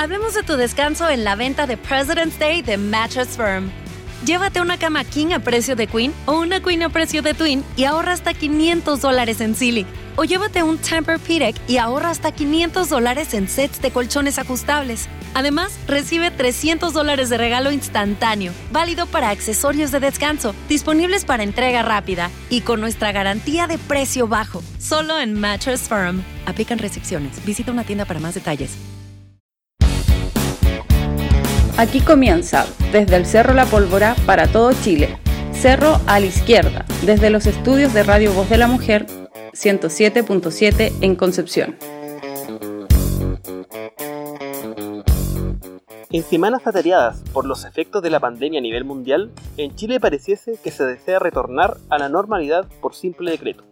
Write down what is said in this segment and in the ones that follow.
Hablemos de tu descanso en la venta de President's Day de Mattress Firm. Llévate una cama king a precio de queen o una queen a precio de twin y ahorra hasta 500 dólares en Silly. O llévate un Tempur-Pedic y ahorra hasta 500 dólares en sets de colchones ajustables. Además, recibe 300 dólares de regalo instantáneo, válido para accesorios de descanso, disponibles para entrega rápida y con nuestra garantía de precio bajo. Solo en Mattress Firm. Aplican restricciones. Visita una tienda para más detalles. Aquí comienza, desde el Cerro La Pólvora para todo Chile. Cerro a la izquierda, desde los estudios de Radio Voz de la Mujer 107.7 en Concepción. En semanas atareadas por los efectos de la pandemia a nivel mundial, en Chile pareciese que se desea retornar a la normalidad por simple decreto.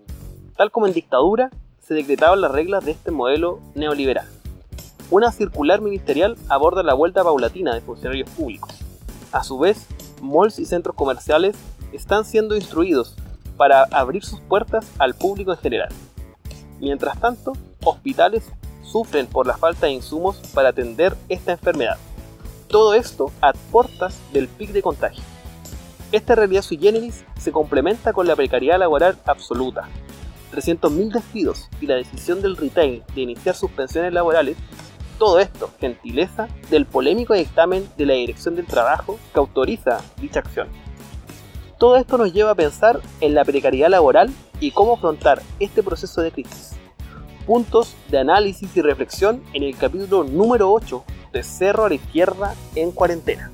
Tal como en dictadura, se decretaban las reglas de este modelo neoliberal. Una circular ministerial aborda la vuelta paulatina de funcionarios públicos. A su vez, malls y centros comerciales están siendo instruidos para abrir sus puertas al público en general. Mientras tanto, hospitales sufren por la falta de insumos para atender esta enfermedad. Todo esto a portas del pic de contagio. Esta realidad sui generis se complementa con la precariedad laboral absoluta. 300.000 despidos y la decisión del retail de iniciar suspensiones laborales todo esto, gentileza del polémico dictamen de la Dirección del Trabajo que autoriza dicha acción. Todo esto nos lleva a pensar en la precariedad laboral y cómo afrontar este proceso de crisis. Puntos de análisis y reflexión en el capítulo número 8 de Cerro a la Izquierda en cuarentena.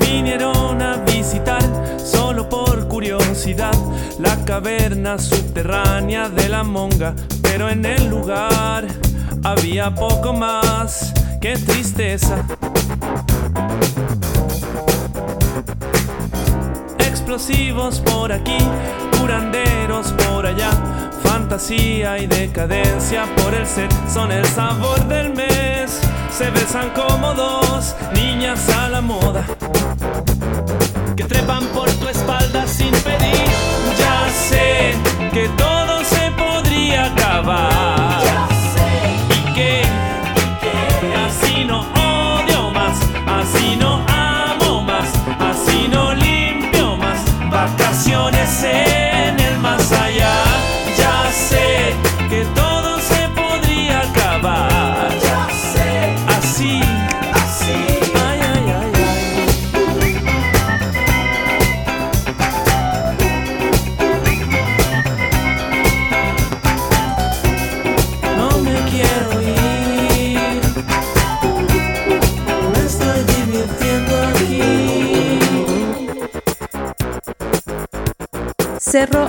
Vinieron a visitar solo por curiosidad la caverna subterránea de la monga, pero en el lugar había poco más que tristeza. Explosivos por aquí, curanderos por allá, fantasía y decadencia por el set son el sabor del mes. Se besan como dos niñas a la moda que trepan por tu espalda sin pedir. Ya sé que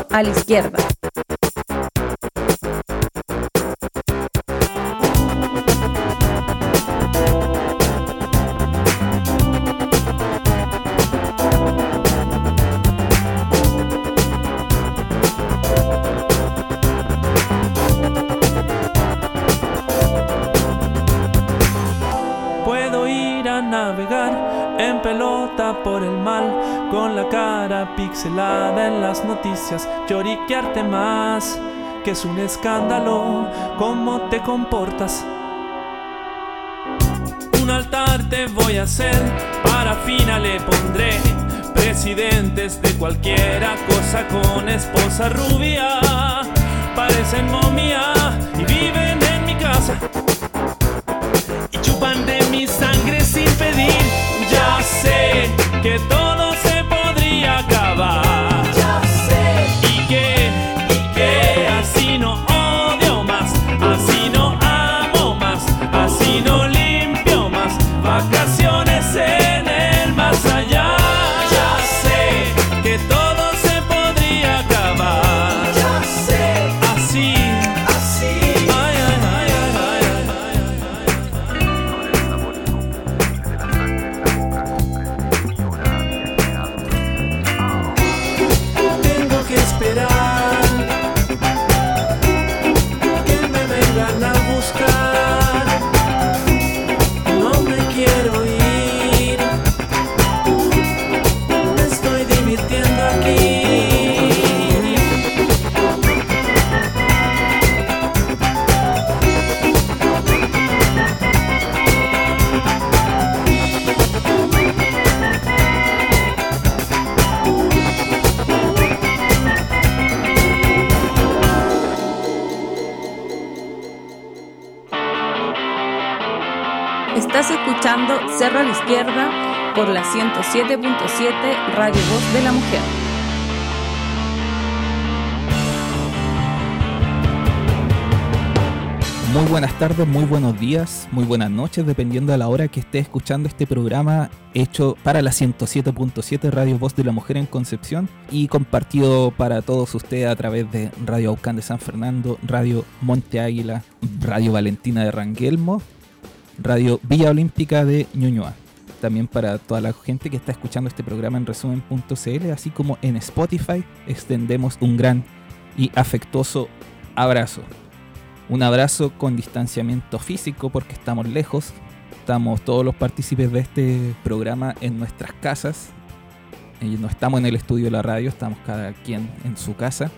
a la izquierda. Puedo ir a navegar en pelota por el mal, con la cara pixelada en las noticias, lloriquearte más, que es un escándalo cómo te comportas. Un altar te voy a hacer, parafina le pondré. Presidentes de cualquiera cosa con esposa rubia, parecen momia y viven en mi casa y chupan de 107.7 Radio Voz de la Mujer. Muy buenas tardes, muy buenos días, muy buenas noches, dependiendo de la hora que esté escuchando este programa hecho para la 107.7 Radio Voz de la Mujer en Concepción y compartido para todos ustedes a través de Radio Aucán de San Fernando, Radio Monte Águila, Radio Valentina de Ranguelmo, Radio Villa Olímpica de Ñuñoa. También para toda la gente que está escuchando este programa en resumen.cl, así como en Spotify, extendemos un gran y afectuoso abrazo. Un abrazo con distanciamiento físico porque estamos lejos. Estamos todos los partícipes de este programa en nuestras casas. Y no estamos en el estudio de la radio, estamos cada quien en su casa.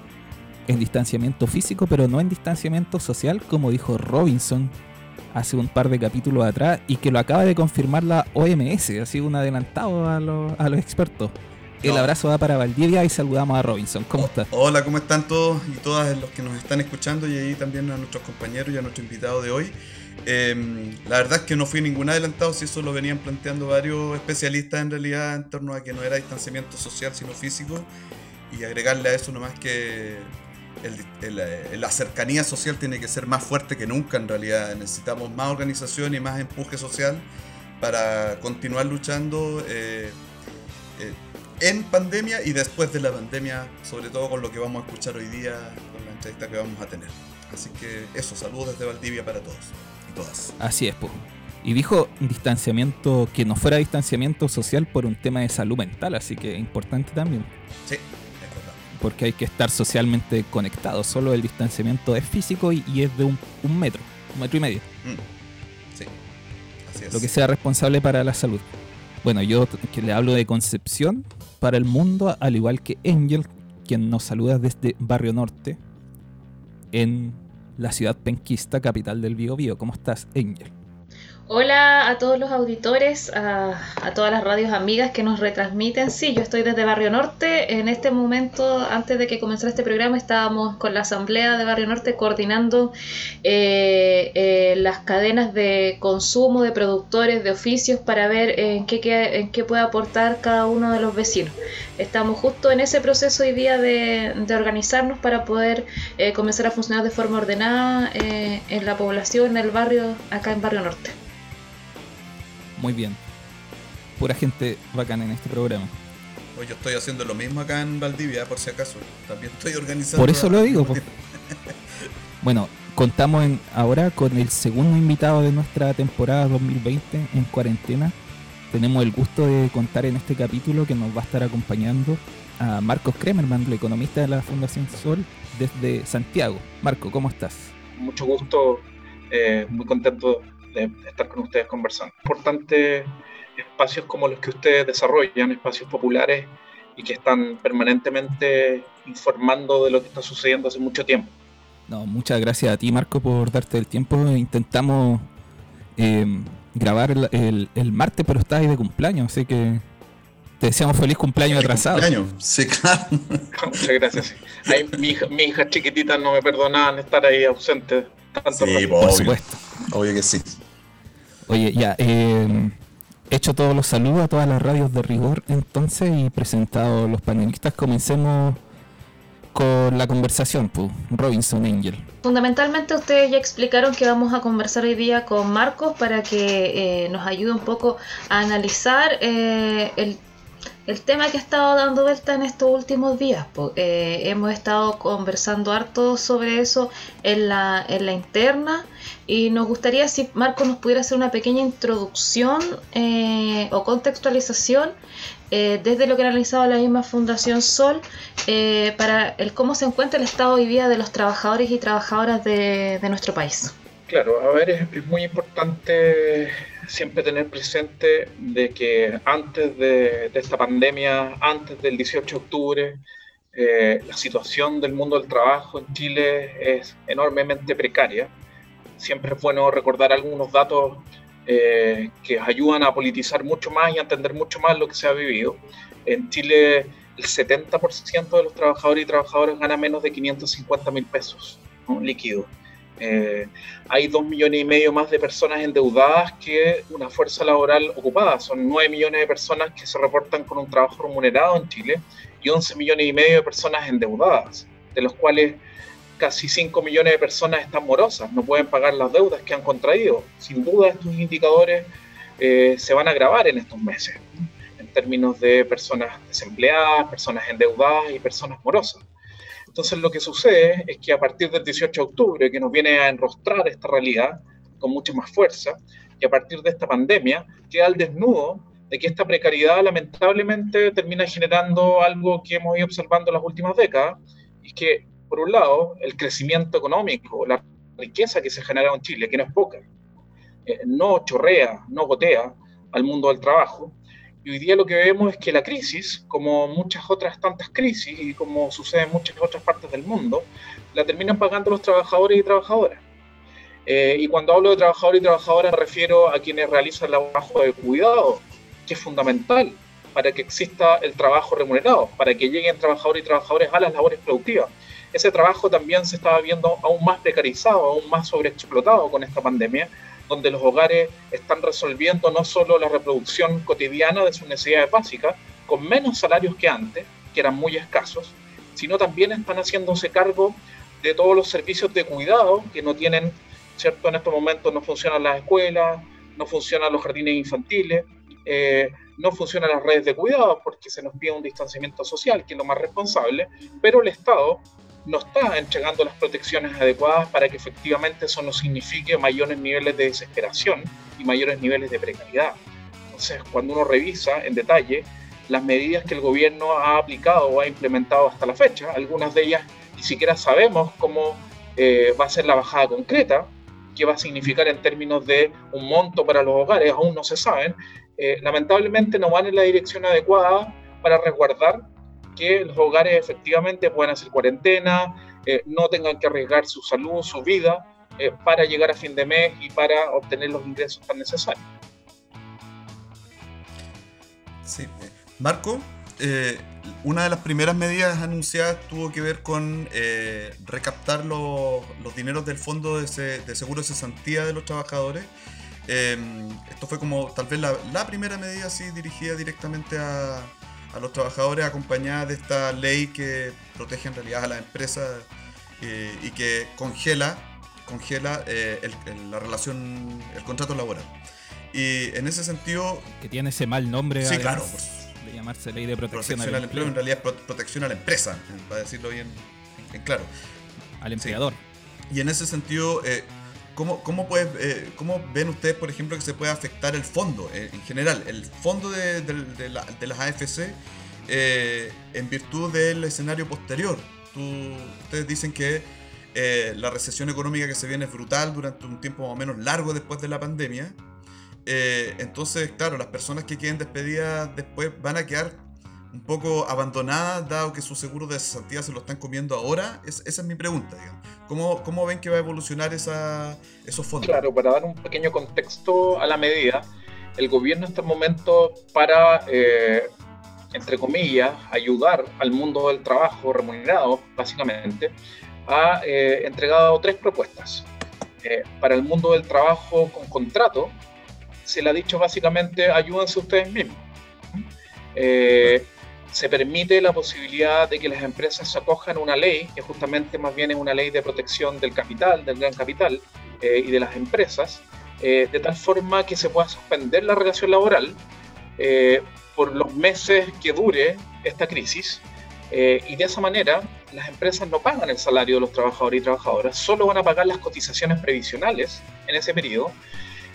En distanciamiento físico, pero no en distanciamiento social, como dijo Robinson hace un par de capítulos atrás y que lo acaba de confirmar la OMS. Ha sido un adelantado a, los, a los expertos. El abrazo va para Valdivia y saludamos a Robinson. ¿Cómo estás? Hola, ¿cómo están todos y todas los que nos están escuchando y ahí también a nuestros compañeros y a nuestro invitado de hoy? Em, la verdad es que no fui ningún adelantado, si eso lo venían planteando varios especialistas en realidad en torno a que no era distanciamiento social sino físico y agregarle a eso nomás que el, la cercanía social tiene que ser más fuerte que nunca en realidad. Necesitamos más organización y más empuje social para continuar luchando. Eh, eh, en pandemia y después de la pandemia, sobre todo con lo que vamos a escuchar hoy día, con la entrevista que vamos a tener. Así que eso, saludos desde Valdivia para todos y todas. Así es, pues. Y dijo distanciamiento, que no fuera distanciamiento social por un tema de salud mental, así que importante también. Sí. Porque hay que estar socialmente conectados, solo el distanciamiento es físico y, es de un, metro, un metro y medio. Mm. Sí, así es. Lo que sea responsable para la salud. Bueno, yo que le hablo de Concepción, para el mundo, al igual que Angel, quien nos saluda desde Barrio Norte, en la ciudad penquista, capital del Biobío. ¿Cómo estás, Angel? Hola a todos los auditores, a, todas las radios amigas que nos retransmiten. Sí, yo estoy desde Barrio Norte. En este momento, antes de que comenzara este programa, estábamos con la Asamblea de Barrio Norte coordinando eh, eh, las cadenas de consumo de productores, de oficios, para ver en qué, en qué puede aportar cada uno de los vecinos. Estamos justo en ese proceso hoy día de, organizarnos para poder eh, comenzar a funcionar de forma ordenada en la población, en el barrio, acá en Barrio Norte muy bien. Pura gente bacana en este programa. Pues yo estoy haciendo lo mismo acá en Valdivia, por si acaso. También estoy organizando. Por eso lo digo. bueno, contamos en, ahora con el segundo invitado de nuestra temporada 2020 en cuarentena. Tenemos el gusto de contar en este capítulo que nos va a estar acompañando a Marcos Kremerman, el economista de la Fundación Sol, desde Santiago. Marco, ¿cómo estás? Mucho gusto, eh, muy contento de estar con ustedes conversando. Importante espacios como los que ustedes desarrollan, espacios populares y que están permanentemente informando de lo que está sucediendo hace mucho tiempo. No, muchas gracias a ti, Marco, por darte el tiempo. Intentamos eh, grabar el, el, martes, pero estás ahí de cumpleaños, así que te deseamos feliz cumpleaños atrasado. Cumpleaños, sí, claro. Muchas gracias. mi hija, mis hijas chiquititas no me perdonaban estar ahí ausente sí, por supuesto. Obvio que sí. Oye, ya, eh, hecho todos los saludos a todas las radios de rigor entonces y presentado los panelistas, comencemos con la conversación, pues, Robinson Angel. Fundamentalmente ustedes ya explicaron que vamos a conversar hoy día con Marcos para que eh, nos ayude un poco a analizar eh, el el tema que ha estado dando vuelta en estos últimos días. Eh, hemos estado conversando harto sobre eso en la, en la interna y nos gustaría si Marco nos pudiera hacer una pequeña introducción eh, o contextualización eh, desde lo que ha analizado la misma Fundación Sol para el cómo se encuentra el estado hoy día de los trabajadores y trabajadoras de, nuestro país. Claro, a ver, es muy importante siempre tener presente de que antes de, esta pandemia, antes del 18 de octubre, eh, la situación del mundo del trabajo en Chile es enormemente precaria. Siempre es bueno recordar algunos datos eh, que ayudan a politizar mucho más y entender mucho más lo que se ha vivido. En Chile, el 70% de los trabajadores y trabajadoras gana menos de 550 mil pesos líquidos Eh, hay dos millones y medio más de personas endeudadas que una fuerza laboral ocupada. Son nueve millones de personas que se reportan con un trabajo remunerado en Chile y 11 millones y medio de personas endeudadas, de los cuales casi 5 millones de personas están morosas, no pueden pagar las deudas que han contraído. Sin duda estos indicadores eh, se van a agravar en estos meses, en términos de personas desempleadas, personas endeudadas y personas morosas. Entonces lo que sucede es que a partir del 18 de octubre, que nos viene a enrostrar esta realidad con mucha más fuerza, y a partir de esta pandemia, queda al desnudo de que esta precariedad lamentablemente termina generando algo que hemos ido observando en las últimas décadas, y que, por un lado, el crecimiento económico, la riqueza que se genera en Chile, que no es poca, eh, no chorrea, no gotea al mundo del trabajo, y hoy día lo que vemos es que la crisis, como muchas otras tantas crisis y como sucede en muchas otras partes del mundo, la terminan pagando los trabajadores y trabajadoras. Eh, y cuando hablo de trabajadores y trabajadoras me refiero a quienes realizan el trabajo de cuidado, que es fundamental para que exista el trabajo remunerado, para que lleguen trabajadores y trabajadores a las labores productivas. Ese trabajo también se estaba viendo aún más precarizado, aún más sobreexplotado con esta pandemia, donde los hogares están resolviendo no solo la reproducción cotidiana de sus necesidades básicas, con menos salarios que antes, que eran muy escasos, sino también están haciéndose cargo de todos los servicios de cuidado que no tienen, ¿cierto? En estos momentos no funcionan las escuelas, no funcionan los jardines infantiles, eh, no funcionan las redes de cuidado porque se nos pide un distanciamiento social, que es lo más responsable, pero el Estado no está entregando las protecciones adecuadas para que efectivamente eso no signifique mayores niveles de desesperación y mayores niveles de precariedad. Entonces, cuando uno revisa en detalle las medidas que el gobierno ha aplicado o ha implementado hasta la fecha, algunas de ellas ni siquiera sabemos cómo eh, va a ser la bajada concreta, qué va a significar en términos de un monto para los hogares, aún no se saben, eh, lamentablemente no van en la dirección adecuada para resguardar que los hogares efectivamente puedan hacer cuarentena, eh, no tengan que arriesgar su salud, su vida, eh, para llegar a fin de mes y para obtener los ingresos tan necesarios. Sí. Marco, eh, una de las primeras medidas anunciadas tuvo que ver con recaptar los, los, dineros del fondo de, de, seguro de cesantía de los trabajadores. esto fue como tal vez la, la primera medida así dirigida directamente a, a los trabajadores acompañada de esta ley que protege en realidad a las empresas eh, y que congela, congela eh, la relación, el contrato laboral. Y en ese sentido... Que tiene ese mal nombre. Sí, claro. De llamarse ley de protección, al, empleo. En realidad es protección a la empresa, para decirlo bien, claro. Al empleador. Y en ese sentido, eh, ¿Cómo, cómo, eh, ¿Cómo, ven ustedes, por ejemplo, que se puede afectar el fondo eh, en general? El fondo de, las AFC eh, en virtud del escenario posterior. ustedes dicen que la recesión económica que se viene es brutal durante un tiempo más o menos largo después de la pandemia. entonces, claro, las personas que queden despedidas después van a quedar un poco abandonadas, dado que sus seguros de cesantía se lo están comiendo ahora? esa es mi pregunta, digamos. ¿Cómo, ¿Cómo, ven que va a evolucionar esa, esos fondos? Claro, para dar un pequeño contexto a la medida, el gobierno en este momento para, eh, entre comillas, ayudar al mundo del trabajo remunerado, básicamente, ha eh, entregado tres propuestas. Eh, para el mundo del trabajo con contrato, se le ha dicho básicamente, ayúdense ustedes mismos se permite la posibilidad de que las empresas se acojan a una ley, que justamente más bien es una ley de protección del capital, del gran capital eh, y de las empresas, eh, de tal forma que se pueda suspender la relación laboral eh, por los meses que dure esta crisis. y de esa manera las empresas no pagan el salario de los trabajadores y trabajadoras, solo van a pagar las cotizaciones previsionales en ese periodo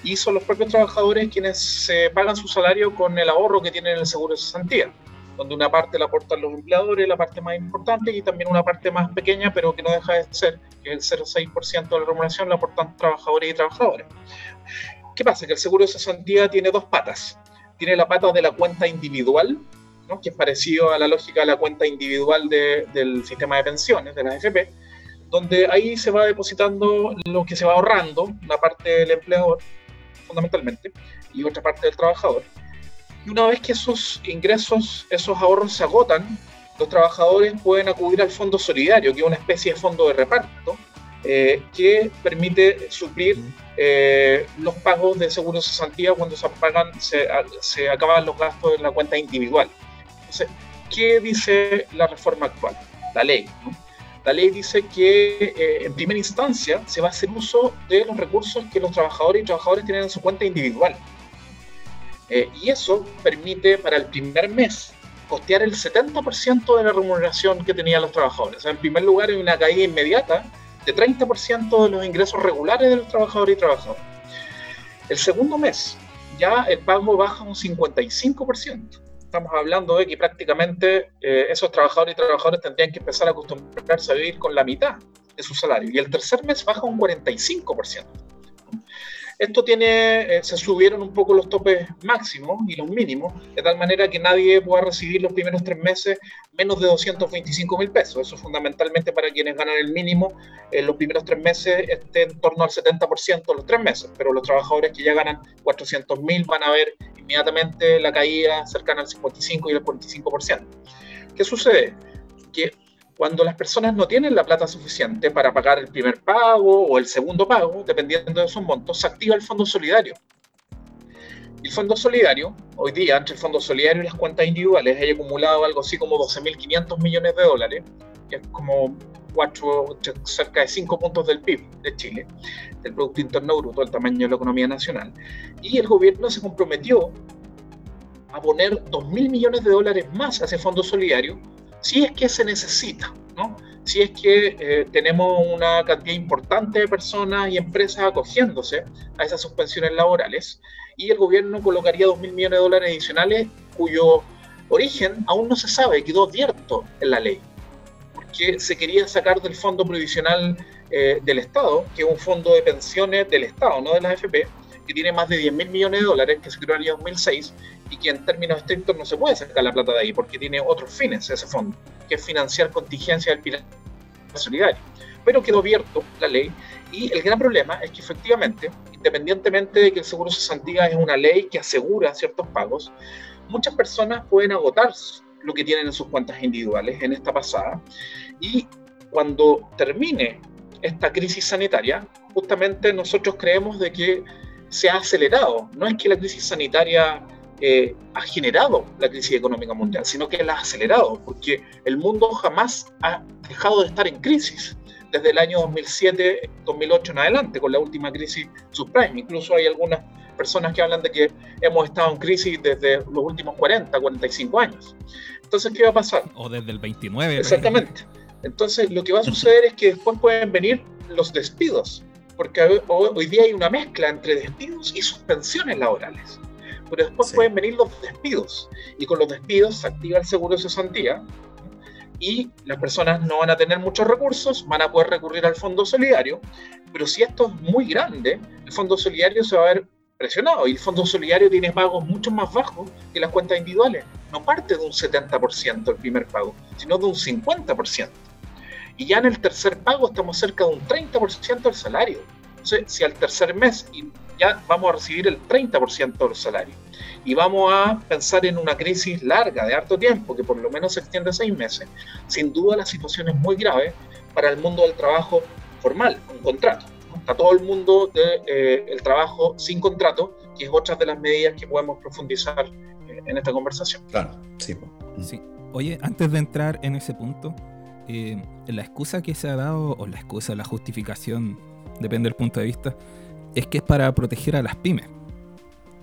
y son los propios trabajadores quienes se pagan su salario con el ahorro que tienen en el seguro de cesantía donde una parte la aportan los empleadores, la parte más importante, y también una parte más pequeña, pero que no deja de ser, que el 0,6% de la remuneración la aportan trabajadores y trabajadoras. ¿Qué pasa? Que el seguro de cesantía tiene dos patas. Tiene la pata de la cuenta individual, ¿no? que es parecido a la lógica de la cuenta individual del sistema de pensiones, de la AFP, donde ahí se va depositando lo que se va ahorrando, una parte del empleador, fundamentalmente, y otra parte del trabajador y una vez que esos ingresos, esos ahorros se agotan, los trabajadores pueden acudir al fondo solidario, que es una especie de fondo de reparto, eh, que permite suplir eh, los pagos de seguro de cesantía cuando se pagan, se, se, acaban los gastos en la cuenta individual. Entonces, ¿qué dice la reforma actual? La ley. La ley dice que eh, en primera instancia se va a hacer uso de los recursos que los trabajadores y trabajadores tienen en su cuenta individual. Y eso permite para el primer mes costear el 70% de la remuneración que tenían los trabajadores. O sea, en primer lugar, hay una caída inmediata de 30% de los ingresos regulares de los trabajadores y trabajadoras. El segundo mes, ya el pago baja un 55%. Estamos hablando de que prácticamente eh, esos trabajadores y trabajadores tendrían que empezar a acostumbrarse a vivir con la mitad de su salario. Y el tercer mes baja un 45%. Esto tiene, eh, se subieron un poco los topes máximos y los mínimos, de tal manera que nadie pueda recibir los primeros tres meses menos de 225 mil pesos. Eso fundamentalmente para quienes ganan el mínimo, en los primeros tres meses esté en torno al 70% de los tres meses, pero los trabajadores que ya ganan 400 mil van a ver inmediatamente la caída cercana al 55 y al 45%. ¿Qué sucede? Que cuando las personas no tienen la plata suficiente para pagar el primer pago o el segundo pago, dependiendo de esos montos, se activa el fondo solidario. El fondo solidario, hoy día, entre el fondo solidario y las cuentas individuales, hay acumulado algo así como 12.500 millones de dólares, que es como cuatro, cerca de 5 puntos del PIB de Chile, del Producto Interno Bruto, el tamaño de la economía nacional. Y el gobierno se comprometió a poner 2.000 millones de dólares más a ese fondo solidario si es que se necesita, ¿no? si es que eh, tenemos una cantidad importante de personas y empresas acogiéndose a esas suspensiones laborales, y el gobierno colocaría 2.000 millones de dólares adicionales cuyo origen aún no se sabe, quedó abierto en la ley, porque se quería sacar del Fondo Provisional eh, del Estado, que es un fondo de pensiones del Estado, no de la AFP, que tiene más de 10.000 millones de dólares, que se creó en el año 2006, y que en términos estrictos no se puede sacar la plata de ahí porque tiene otros fines ese fondo, que es financiar contingencia del pilar solidario. Pero quedó abierto la ley y el gran problema es que efectivamente, independientemente de que el seguro cesantía es una ley que asegura ciertos pagos, muchas personas pueden agotar lo que tienen en sus cuentas individuales en esta pasada y cuando termine esta crisis sanitaria, justamente nosotros creemos de que se ha acelerado. No es que la crisis sanitaria eh, ha generado la crisis económica mundial, sino que la ha acelerado, porque el mundo jamás ha dejado de estar en crisis desde el año 2007, 2008 en adelante, con la última crisis subprime. Incluso hay algunas personas que hablan de que hemos estado en crisis desde los últimos 40, 45 años. Entonces, ¿qué va a pasar? O desde el 29. Exactamente. Entonces, lo que va a suceder es que después pueden venir los despidos, porque hoy día hay una mezcla entre despidos y suspensiones laborales pero después pueden venir los despidos y con los despidos se activa el seguro de cesantía y las personas no van a tener muchos recursos, van a poder recurrir al fondo solidario, pero si esto es muy grande, el fondo solidario se va a ver presionado y el fondo solidario tiene pagos mucho más bajos que las cuentas individuales. No parte de un 70% el primer pago, sino de un 50%. Y ya en el tercer pago estamos cerca de un 30% del salario. Entonces, si al tercer mes ya vamos a recibir el 30% del salario. Y vamos a pensar en una crisis larga, de harto tiempo, que por lo menos se extiende seis meses. Sin duda la situación es muy grave para el mundo del trabajo formal, con contrato. Está todo el mundo del de, eh, trabajo sin contrato, que es otra de las medidas que podemos profundizar eh, en esta conversación. Claro, sí. sí. Oye, antes de entrar en ese punto, eh, la excusa que se ha dado, o la excusa, la justificación, depende del punto de vista, es que es para proteger a las pymes.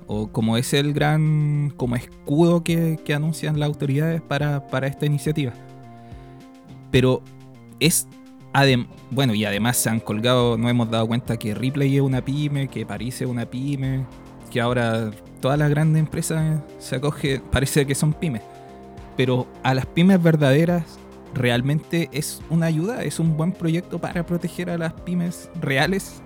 O como es el gran como escudo que, anuncian las autoridades para, esta iniciativa. Pero es bueno, y además se han colgado, nos hemos dado cuenta que Ripley es una pyme, que París es una pyme, que ahora todas las grandes empresas se acoge, parece que son pymes. Pero a las pymes verdaderas realmente es una ayuda, es un buen proyecto para proteger a las pymes reales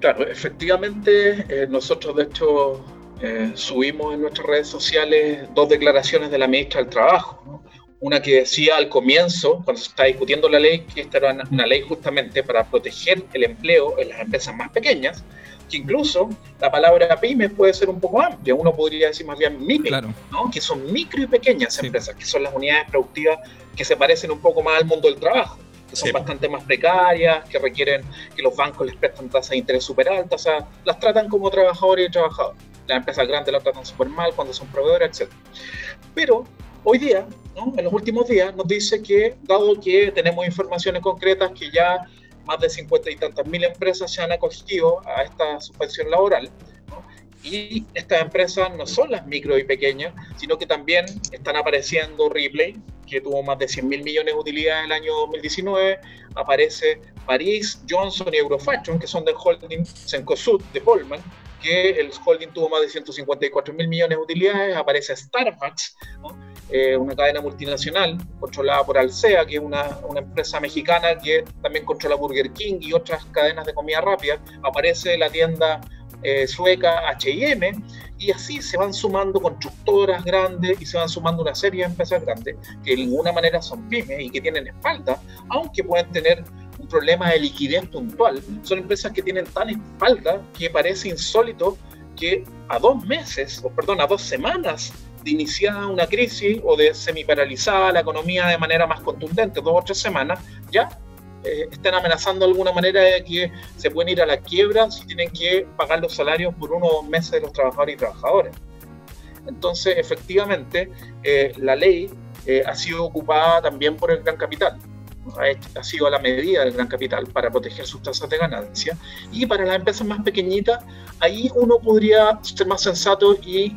Claro, efectivamente, eh, nosotros de hecho eh, subimos en nuestras redes sociales dos declaraciones de la ministra del Trabajo. Una que decía al comienzo, cuando se está discutiendo la ley, que esta era una, ley justamente para proteger el empleo en las empresas más pequeñas, que incluso la palabra pyme puede ser un poco amplia. Uno podría decir más bien micro, ¿no? que son micro y pequeñas empresas, que son las unidades productivas que se parecen un poco más al mundo del trabajo que son bastante más precarias, que requieren que los bancos les prestan tasas de interés súper altas, o sea, las tratan como trabajadores y trabajadores. Las empresas grandes las tratan súper mal cuando son proveedores, etc. Pero hoy día, en los últimos días, nos dice que, dado que tenemos informaciones concretas que ya más de 50 y tantas mil empresas se han acogido a esta suspensión laboral, y estas empresas no son las micro y pequeñas, sino que también están apareciendo Ripley, que tuvo más de 100 mil millones de utilidades en el año 2019. Aparece Paris, Johnson y Eurofashion, que son del holding Cencosud de Polman, el holding tuvo más de 154 mil millones de utilidades. Aparece Starbucks, eh, una cadena multinacional controlada por Alsea, que es una, una, empresa mexicana que también controla Burger King y otras cadenas de comida rápida. Aparece la tienda eh, sueca HM, y así se van sumando constructoras grandes y se van sumando una serie de empresas grandes que de ninguna manera son pymes y que tienen espalda, aunque pueden tener un problema de liquidez puntual. Son empresas que tienen tan espalda que parece insólito que a dos meses, o perdón, a dos semanas de iniciar una crisis o de semi-paralizada la economía de manera más contundente, dos o tres semanas, ya eh, amenazando de alguna manera de que se pueden ir a la quiebra si tienen que pagar los salarios por unos meses de los trabajadores y trabajadoras. Entonces, efectivamente, eh, la ley eh, ha sido ocupada también por el gran capital. Ha, sido a la medida del gran capital para proteger sus tasas de ganancia. Y para las empresas más pequeñitas, ahí uno podría ser más sensato y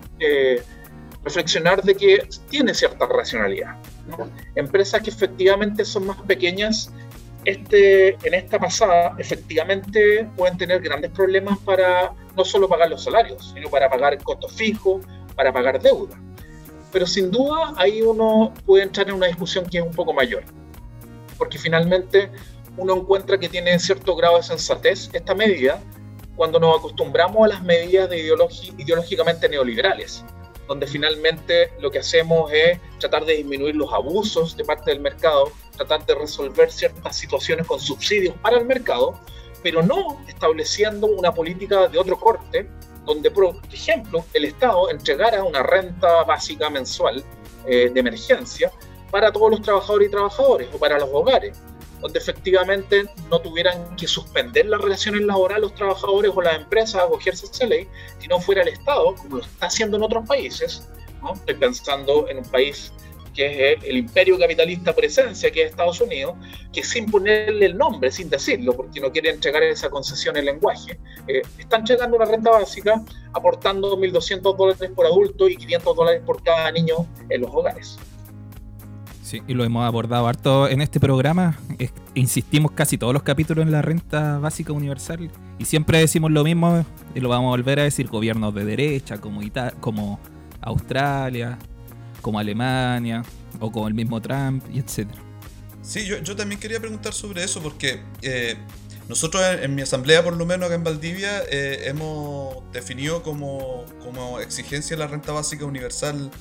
reflexionar de que tiene cierta racionalidad. Empresas que efectivamente son más pequeñas este, en esta pasada efectivamente pueden tener grandes problemas para no solo pagar los salarios, sino para pagar costos fijos, para pagar deuda. Pero sin duda ahí uno puede entrar en una discusión que es un poco mayor, porque finalmente uno encuentra que tiene cierto grado de sensatez esta medida cuando nos acostumbramos a las medidas de ideológicamente neoliberales donde finalmente lo que hacemos es tratar de disminuir los abusos de parte del mercado, tratar de resolver ciertas situaciones con subsidios para el mercado, pero no estableciendo una política de otro corte, donde, por ejemplo, el Estado entregara una renta básica mensual eh, de emergencia para todos los trabajadores y trabajadoras o para los hogares donde efectivamente no tuvieran que suspender las relaciones laborales los trabajadores o las empresas o esa ley, si no fuera el Estado, como lo está haciendo en otros países. ¿no? Estoy pensando en un país que es el imperio capitalista por esencia, que es Estados Unidos, que sin ponerle el nombre, sin decirlo, porque no quiere entregar esa concesión en lenguaje, eh, está entregando una renta básica aportando 1.200 dólares por adulto y 500 dólares por cada niño en los hogares. Sí, y lo hemos abordado harto en este programa. insistimos casi todos los capítulos en la renta básica universal y siempre decimos lo mismo y lo vamos a volver a decir. Gobiernos de derecha como, como Australia, como Alemania o como el mismo Trump y etcétera. Sí, yo, yo, también quería preguntar sobre eso porque eh, nosotros en, mi asamblea, por lo menos acá en Valdivia, eh, hemos definido como, como exigencia la renta básica universal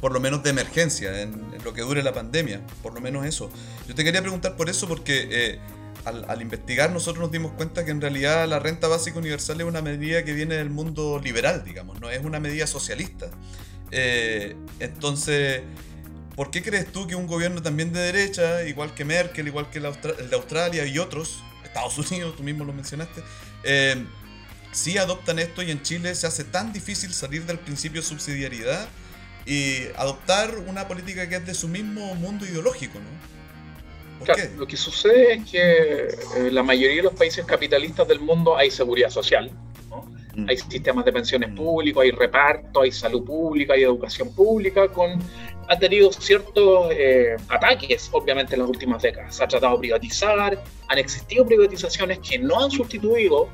por lo menos de emergencia, en, lo que dure la pandemia, por lo menos eso. Yo te quería preguntar por eso porque eh, al, investigar nosotros nos dimos cuenta que en realidad la renta básica universal es una medida que viene del mundo liberal, digamos, no es una medida socialista. Eh, entonces, ¿por qué crees tú que un gobierno también de derecha, igual que Merkel, igual que el, de Australia y otros, Estados Unidos, tú mismo lo mencionaste, eh, adoptan esto y en Chile se hace tan difícil salir del principio de subsidiariedad? Y adoptar una política que es de su mismo mundo ideológico, ¿no? claro, lo que sucede es que eh, la mayoría de los países capitalistas del mundo hay seguridad social, ¿no? Mm. hay sistemas de pensiones mm. públicos, hay reparto, hay salud pública, hay educación pública, con ha tenido ciertos eh, ataques, obviamente, en las últimas décadas. Se ha tratado de privatizar, han existido privatizaciones que no han sustituido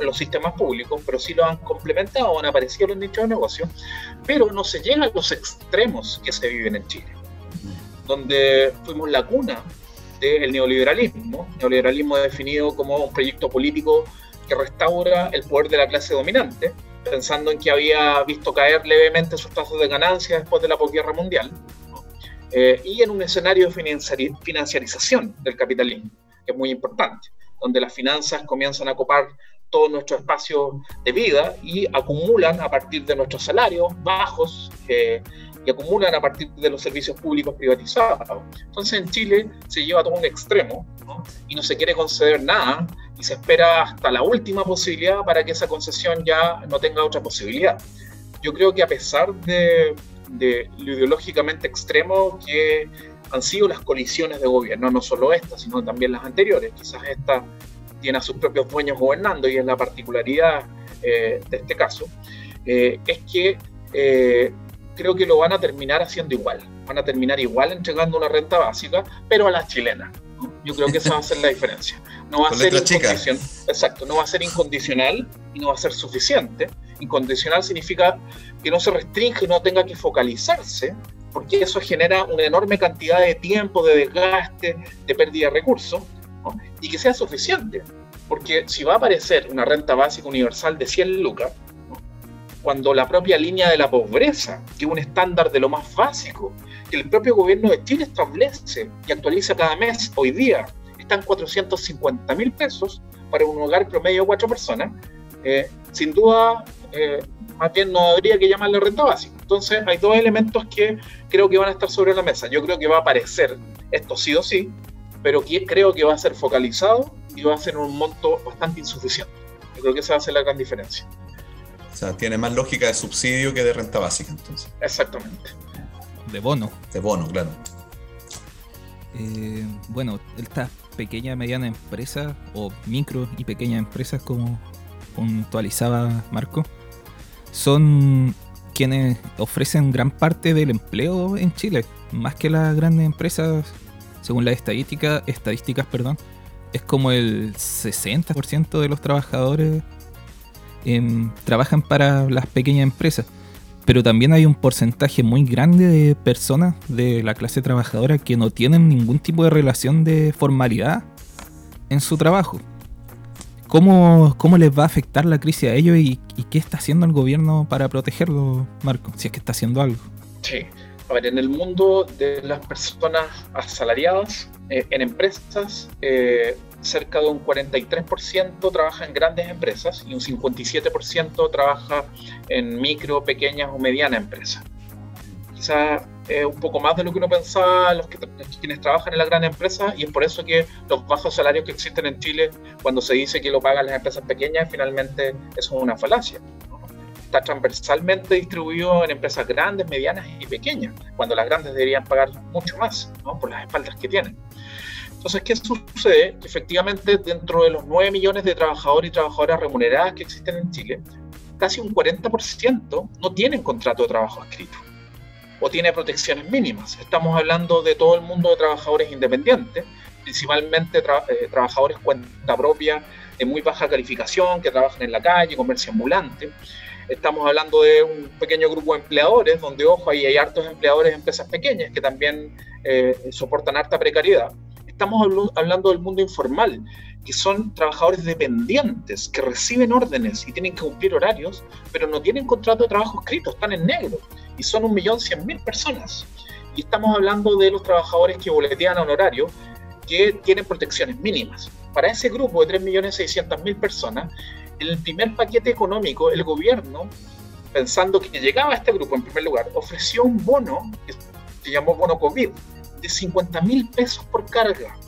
los sistemas públicos, pero sí lo han complementado, han aparecido los nichos de negocio, pero no se llega a los extremos que se viven en Chile, donde fuimos la cuna del neoliberalismo, neoliberalismo definido como un proyecto político que restaura el poder de la clase dominante, pensando en que había visto caer levemente sus tasas de ganancia después de la posguerra mundial, eh, y en un escenario de financiarización del capitalismo, que es muy importante, donde las finanzas comienzan a copar todo nuestro espacio de vida y acumulan a partir de nuestros salarios bajos, y acumulan a partir de los servicios públicos privatizados. Entonces en Chile se lleva todo un extremo y no se quiere conceder nada y se espera hasta la última posibilidad para que esa concesión ya no tenga otra posibilidad. Yo creo que a pesar de, de lo ideológicamente extremo que han sido las colisiones de gobierno, no solo esta, sino también las anteriores, quizás esta tiene a sus propios dueños gobernando y es la particularidad eh, de este caso, eh, es que eh, creo que lo van a terminar haciendo igual. Van a terminar igual entregando una renta básica, pero a las chilenas. Yo creo que esa va a ser la diferencia. No va a ser incondicional, exacto, no va a ser incondicional y no va a ser suficiente. Incondicional significa que no se restringe, no tenga que focalizarse, porque eso genera una enorme cantidad de tiempo, de desgaste, de pérdida de recursos, y que sea suficiente. Porque si va a aparecer una renta básica universal de 100 lucas, cuando la propia línea de la pobreza, que es un estándar de lo más básico, que el propio gobierno de Chile establece y actualiza cada mes, hoy día, están 450 mil pesos para un hogar promedio de cuatro personas, eh, sin duda, eh, más bien no habría que llamarle renta básica. Entonces, hay dos elementos que creo que van a estar sobre la mesa. Yo creo que va a aparecer esto sí o sí, pero creo que va a ser focalizado y va a ser un monto bastante insuficiente. Yo creo que esa va a ser la gran diferencia. O sea, tiene más lógica de subsidio que de renta básica, entonces. Exactamente. De bono. De bono, claro. Eh, bueno, estas pequeña y mediana empresa o micro y pequeñas empresas, como puntualizaba Marco, son quienes ofrecen gran parte del empleo en Chile, más que las grandes empresas, según las estadísticas, estadísticas, perdón, es como el 60% de los trabajadores Em, trabajan para las pequeñas empresas. Pero también hay un porcentaje muy grande de personas de la clase trabajadora que no tienen ningún tipo de relación de formalidad en su trabajo. ¿Cómo, cómo les va a afectar la crisis a ellos y, qué está haciendo el gobierno para protegerlo, Marco? Si es que está haciendo algo. Sí, a ver, en el mundo de las personas asalariadas, eh, en empresas, eh, cerca de un 43% trabaja en grandes empresas y un 57% trabaja en micro, pequeñas o medianas empresas. Quizás es un poco más de lo que uno pensaba los que, quienes trabajan en las grandes empresas y es por eso que los bajos salarios que existen en Chile, cuando se dice que lo pagan las empresas pequeñas, finalmente eso es una falacia. Está transversalmente distribuido en empresas grandes, medianas y pequeñas, cuando las grandes deberían pagar mucho más por las espaldas que tienen. Entonces, ¿qué sucede? efectivamente, dentro de los 9 millones de trabajadores y trabajadoras remuneradas que existen en Chile, casi un 40% no tienen contrato de trabajo escrito o tiene protecciones mínimas. Estamos hablando de todo el mundo de trabajadores independientes, principalmente eh, trabajadores cuenta propia de muy baja calificación, que trabajan en la calle, comercio ambulante. Estamos hablando de un pequeño grupo de empleadores, donde, ojo, ahí hay hartos empleadores de empresas pequeñas que también eh, soportan harta precariedad estamos hablando del mundo informal, que son trabajadores dependientes, que reciben órdenes y tienen que cumplir horarios, pero no tienen contrato de trabajo escrito, están en negro, y son un millón cien mil personas. Y estamos hablando de los trabajadores que boletean a horario, que tienen protecciones mínimas. Para ese grupo de 3.600.000 personas, el primer paquete económico, el gobierno, pensando que llegaba a este grupo en primer lugar, ofreció un bono que se llamó bono COVID, de 50 mil pesos por carga.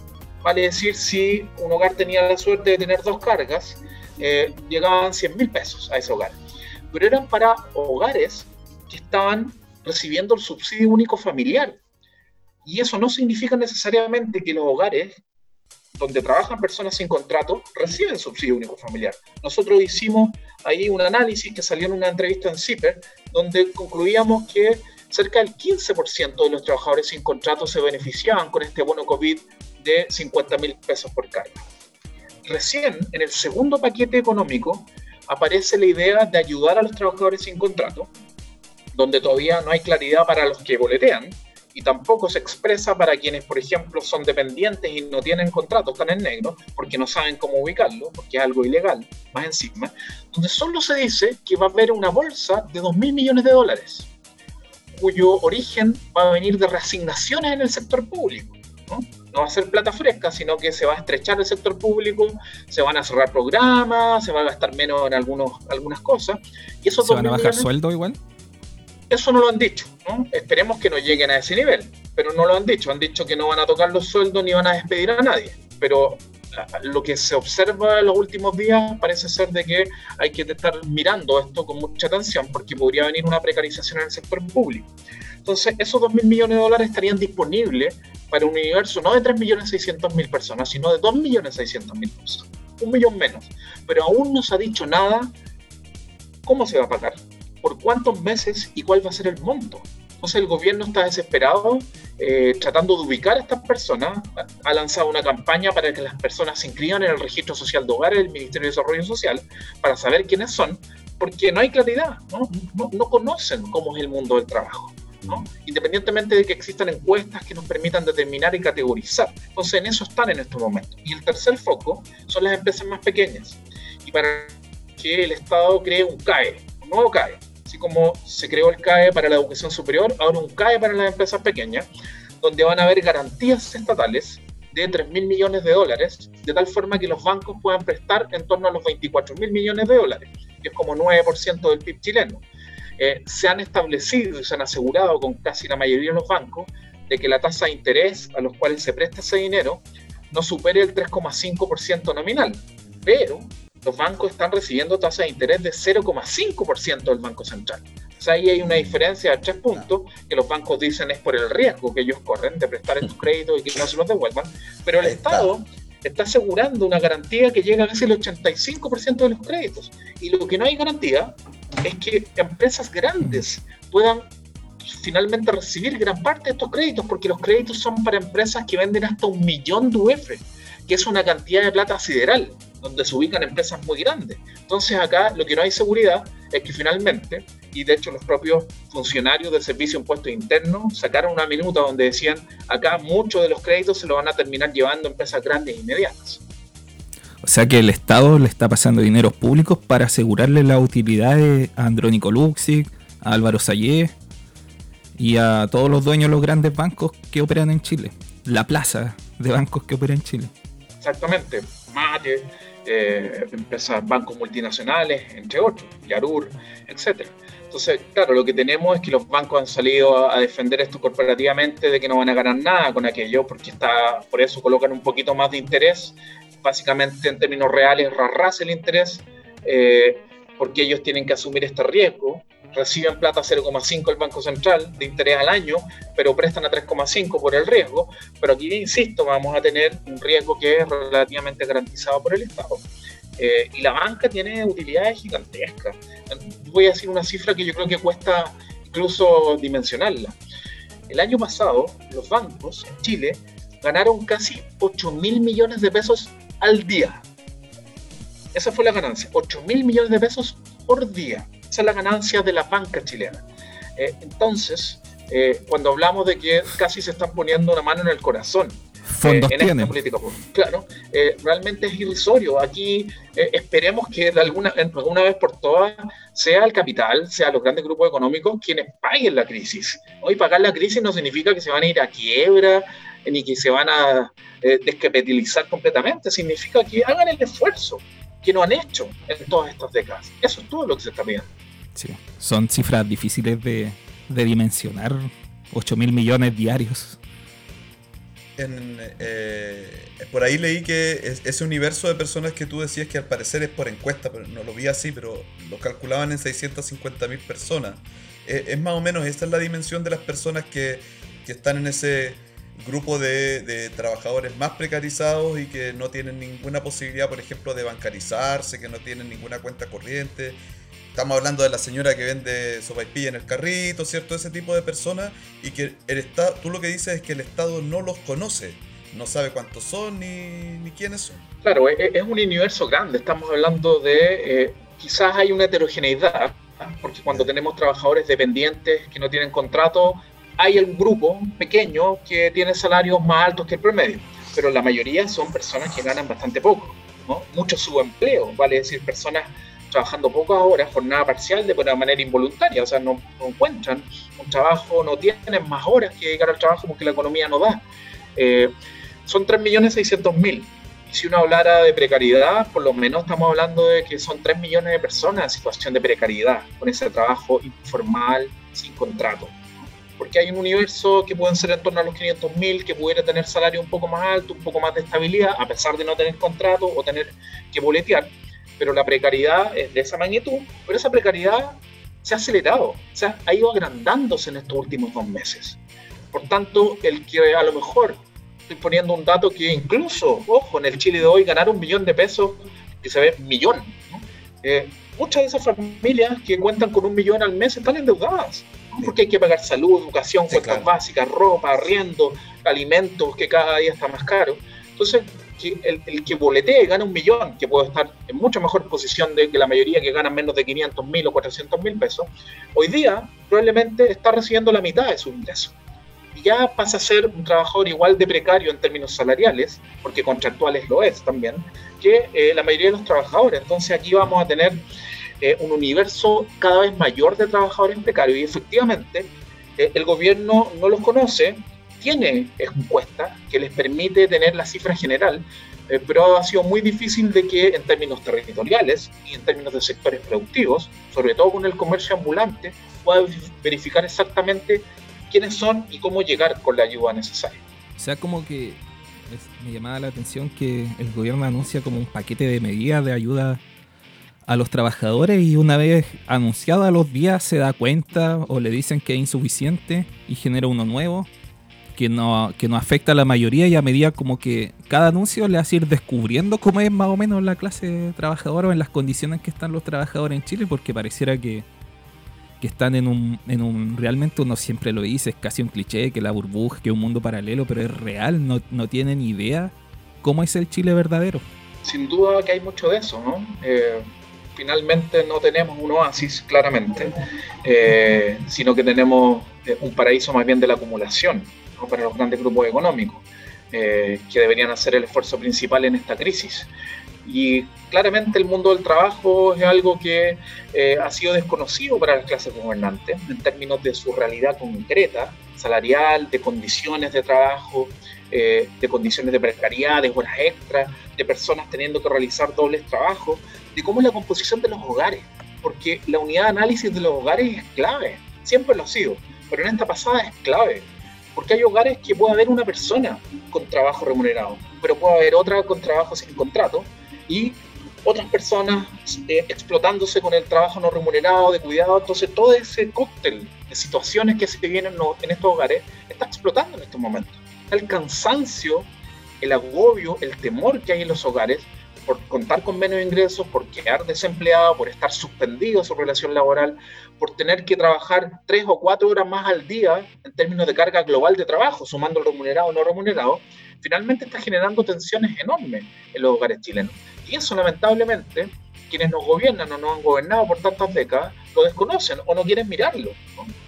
Vale decir, si un hogar tenía la suerte de tener dos cargas, eh, llegaban 100 mil pesos a ese hogar. Pero eran para hogares que estaban recibiendo el subsidio único familiar. Y eso no significa necesariamente que los hogares donde trabajan personas sin contrato reciben subsidio único familiar. Nosotros hicimos ahí un análisis que salió en una entrevista en CIPER, donde concluíamos que cerca del 15% de los trabajadores sin contrato se beneficiaban con este bono COVID de 50 mil pesos por carga. Recién, en el segundo paquete económico, aparece la idea de ayudar a los trabajadores sin contrato, donde todavía no hay claridad para los que boletean y tampoco se expresa para quienes, por ejemplo, son dependientes y no tienen contrato, están en negro, porque no saben cómo ubicarlo, porque es algo ilegal, más encima, donde solo se dice que va a haber una bolsa de 2 mil millones de dólares cuyo origen va a venir de reasignaciones en el sector público. ¿no? no va a ser plata fresca, sino que se va a estrechar el sector público, se van a cerrar programas, se va a gastar menos en algunos, algunas cosas. Y ¿Se van a bajar sueldo igual? Eso no lo han dicho. Esperemos que no lleguen a ese nivel, pero no lo han dicho. Han dicho que no van a tocar los sueldos ni van a despedir a nadie. Pero lo que se observa en los últimos días parece ser de que hay que estar mirando esto con mucha atención porque podría venir una precarización en el sector público. Entonces, esos 2.000 millones de dólares estarían disponibles para un universo no de 3.600.000 personas, sino de 2.600.000 personas. Un millón menos. Pero aún no se ha dicho nada cómo se va a pagar, por cuántos meses y cuál va a ser el monto. Entonces el gobierno está desesperado eh, tratando de ubicar a estas personas. Ha lanzado una campaña para que las personas se inscriban en el registro social de hogares del Ministerio de Desarrollo Social para saber quiénes son, porque no hay claridad, ¿no? No, conocen cómo es el mundo del trabajo. ¿no? Independientemente de que existan encuestas que nos permitan determinar y categorizar. Entonces en eso están en estos momentos. Y el tercer foco son las empresas más pequeñas. Y para que el Estado cree un CAE, un nuevo CAE, como se creó el CAE para la educación superior, ahora un CAE para las empresas pequeñas, donde van a haber garantías estatales de 3 mil millones de dólares, de tal forma que los bancos puedan prestar en torno a los 24 mil millones de dólares, que es como 9% del PIB chileno. Eh, se han establecido y se han asegurado con casi la mayoría de los bancos de que la tasa de interés a los cuales se presta ese dinero no supere el 3,5% nominal, pero los bancos están recibiendo tasas de interés de 0,5% del Banco Central. O sea, ahí hay una diferencia de tres puntos que los bancos dicen es por el riesgo que ellos corren de prestar estos créditos y que no se los devuelvan, pero el Estado está asegurando una garantía que llega a casi el 85% de los créditos. Y lo que no hay garantía es que empresas grandes puedan finalmente recibir gran parte de estos créditos, porque los créditos son para empresas que venden hasta un millón de UF, que es una cantidad de plata sideral donde se ubican empresas muy grandes. Entonces acá lo que no hay seguridad es que finalmente, y de hecho los propios funcionarios del Servicio de Impuestos Internos sacaron una minuta donde decían, acá muchos de los créditos se lo van a terminar llevando empresas grandes y medianas. O sea que el Estado le está pasando dineros públicos para asegurarle la utilidad a Andrónico Luxic, a Álvaro Sayé y a todos los dueños de los grandes bancos que operan en Chile. La plaza de bancos que opera en Chile. Exactamente. Mate, eh, empresas, bancos multinacionales, entre otros, Yarur, etc. Entonces, claro, lo que tenemos es que los bancos han salido a, defender esto corporativamente de que no van a ganar nada con aquello, porque está, por eso colocan un poquito más de interés, básicamente en términos reales, rarras el interés, eh, porque ellos tienen que asumir este riesgo reciben plata 0,5 el Banco Central de interés al año, pero prestan a 3,5 por el riesgo. Pero aquí, insisto, vamos a tener un riesgo que es relativamente garantizado por el Estado. Eh, y la banca tiene utilidades gigantescas. Voy a decir una cifra que yo creo que cuesta incluso dimensionarla. El año pasado, los bancos en Chile ganaron casi 8 mil millones de pesos al día. Esa fue la ganancia, 8 mil millones de pesos por día esa es la ganancia de la banca chilena. Eh, entonces, eh, cuando hablamos de que casi se están poniendo una mano en el corazón eh, en esta política claro, realmente es irrisorio. Aquí esperemos que de alguna, alguna vez por todas sea el capital, sea los grandes grupos económicos quienes paguen la crisis. Hoy pagar la crisis no significa que se van a ir a quiebra ni que se van a descapitalizar completamente, significa que hagan el esfuerzo que no han hecho en todas estas décadas. Eso es todo lo que se está pidiendo. Sí, son cifras difíciles de, dimensionar. 8 mil millones diarios. Eh, por ahí leí que ese universo de personas que tú decías que al parecer es por encuesta, pero no lo vi así, pero lo calculaban en 650 mil personas. Eh, es más o menos, esta es la dimensión de las personas que, que están en ese grupo de, trabajadores más precarizados y que no tienen ninguna posibilidad, por ejemplo, de bancarizarse, que no tienen ninguna cuenta corriente. Estamos hablando de la señora que vende sopaipilla en el carrito, ¿cierto? Ese tipo de personas y que el Estado, tú lo que dices es que el Estado no los conoce, no sabe cuántos son ni, ni quiénes son. Claro, e, es, un universo grande, estamos hablando de, eh, quizás hay una heterogeneidad, porque cuando tenemos trabajadores dependientes que no tienen contrato, hay un grupo pequeño que tiene salarios más altos que el promedio, pero la mayoría son personas que ganan bastante poco, ¿no? Mucho subempleo, vale decir, personas trabajando pocas horas, jornada parcial de una manera involuntaria, o sea, no, encuentran un trabajo, no tienen más horas que dedicar al trabajo porque la economía no da. Eh, son 3.600.000. Y si uno hablara de precariedad, por lo menos estamos hablando de que son 3 millones de personas en situación de precariedad, con ese trabajo informal, sin contrato. porque hay un universo que pueden ser en torno a los 500.000, que pudiera tener salario un poco más alto, un poco más de estabilidad, a pesar de no tener contrato o tener que boletear, pero la precariedad es de esa magnitud, pero esa precariedad se ha acelerado, o sea, ha ido agrandándose en estos últimos dos meses. Por tanto, el que a lo mejor, estoy poniendo un dato que incluso, ojo, en el Chile de hoy ganar un millón de pesos, que se ve millón, eh, muchas de esas familias que cuentan con un millón al mes están endeudadas, porque hay que pagar salud, educación, cuentas básicas, ropa, arriendo, alimentos, que cada día está más caro. Entonces, el, el, que boletee gana un millón, que puede estar en mucha mejor posición de que la mayoría que gana menos de 500 mil o 400 mil pesos, hoy día probablemente está recibiendo la mitad de su ingreso. Y ya pasa a ser un trabajador igual de precario en términos salariales, porque contractuales lo es también, que eh, la mayoría de los trabajadores. Entonces aquí vamos a tener eh, un universo cada vez mayor de trabajadores precarios y efectivamente eh, el gobierno no los conoce tiene encuestas que les permite tener la cifra general, eh, pero ha sido muy difícil de que en términos territoriales y en términos de sectores productivos, sobre todo con el comercio ambulante, pueda verificar exactamente quiénes son y cómo llegar con la ayuda necesaria. O sea, como que me llamaba la atención que el gobierno anuncia como un paquete de medidas de ayuda a los trabajadores y una vez anunciado a los días se da cuenta o le dicen que es insuficiente y genera uno nuevo que no, que no afecta a la mayoría y a medida como que cada anuncio le hace ir descubriendo cómo es más o menos la clase trabajadora o en las condiciones que están los trabajadores en Chile, porque pareciera que, que están en un, en un, realmente uno siempre lo dice, es casi un cliché, que la burbuja, que un mundo paralelo, pero es real, no, no tienen idea cómo es el Chile verdadero. Sin duda que hay mucho de eso, ¿no? Eh, finalmente no tenemos un oasis, claramente, eh, sino que tenemos eh, un paraíso más bien de la acumulación para los grandes grupos económicos, eh, que deberían hacer el esfuerzo principal en esta crisis. Y claramente el mundo del trabajo es algo que eh, ha sido desconocido para las clases gobernantes en términos de su realidad concreta, salarial, de condiciones de trabajo, eh, de condiciones de precariedad, de horas extras, de personas teniendo que realizar dobles trabajos, de cómo es la composición de los hogares, porque la unidad de análisis de los hogares es clave, siempre lo ha sido, pero en esta pasada es clave porque hay hogares que puede haber una persona con trabajo remunerado, pero puede haber otra con trabajo sin contrato y otras personas eh, explotándose con el trabajo no remunerado, de cuidado. Entonces, todo ese cóctel de situaciones que se vienen en estos hogares está explotando en estos momentos. El cansancio, el agobio, el temor que hay en los hogares por contar con menos ingresos, por quedar desempleado, por estar suspendido su relación laboral, por tener que trabajar tres o cuatro horas más al día en términos de carga global de trabajo, sumando el remunerado o no remunerado, finalmente está generando tensiones enormes en los hogares chilenos. Y eso lamentablemente quienes nos gobiernan o nos han gobernado por tantas décadas lo desconocen o no quieren mirarlo,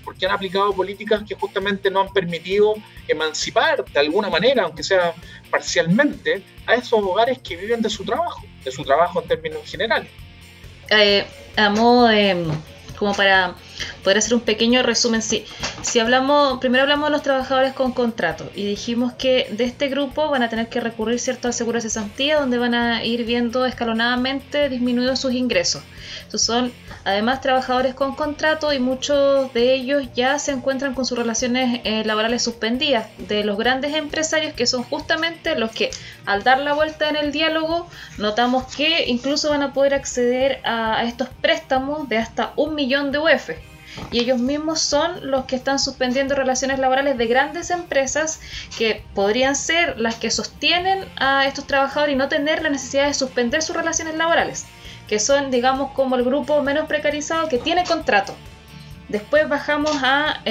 porque han aplicado políticas que justamente no han permitido emancipar de alguna manera, aunque sea parcialmente, a esos hogares que viven de su trabajo, de su trabajo en términos generales. Eh, a modo como para poder hacer un pequeño resumen, si, si hablamos, primero hablamos de los trabajadores con contrato y dijimos que de este grupo van a tener que recurrir cierto al seguro de cesantía, donde van a ir viendo escalonadamente disminuidos sus ingresos. Son además trabajadores con contrato y muchos de ellos ya se encuentran con sus relaciones eh, laborales suspendidas de los grandes empresarios que son justamente los que al dar la vuelta en el diálogo notamos que incluso van a poder acceder a, estos préstamos de hasta un millón de UF y ellos mismos son los que están suspendiendo relaciones laborales de grandes empresas que podrían ser las que sostienen a estos trabajadores y no tener la necesidad de suspender sus relaciones laborales que son, digamos, como el grupo menos precarizado que tiene contrato. Después bajamos a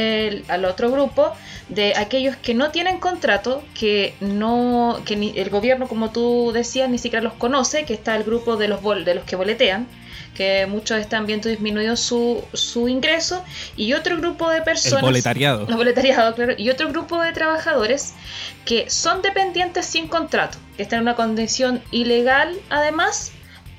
al otro grupo de aquellos que no tienen contrato, que no que ni, el gobierno, como tú decías, ni siquiera los conoce, que está el grupo de los, de los que boletean, que muchos están viendo disminuido su, su ingreso, y otro grupo de personas... El boletariado. El boletariado, claro. Y otro grupo de trabajadores que son dependientes sin contrato, que están en una condición ilegal además,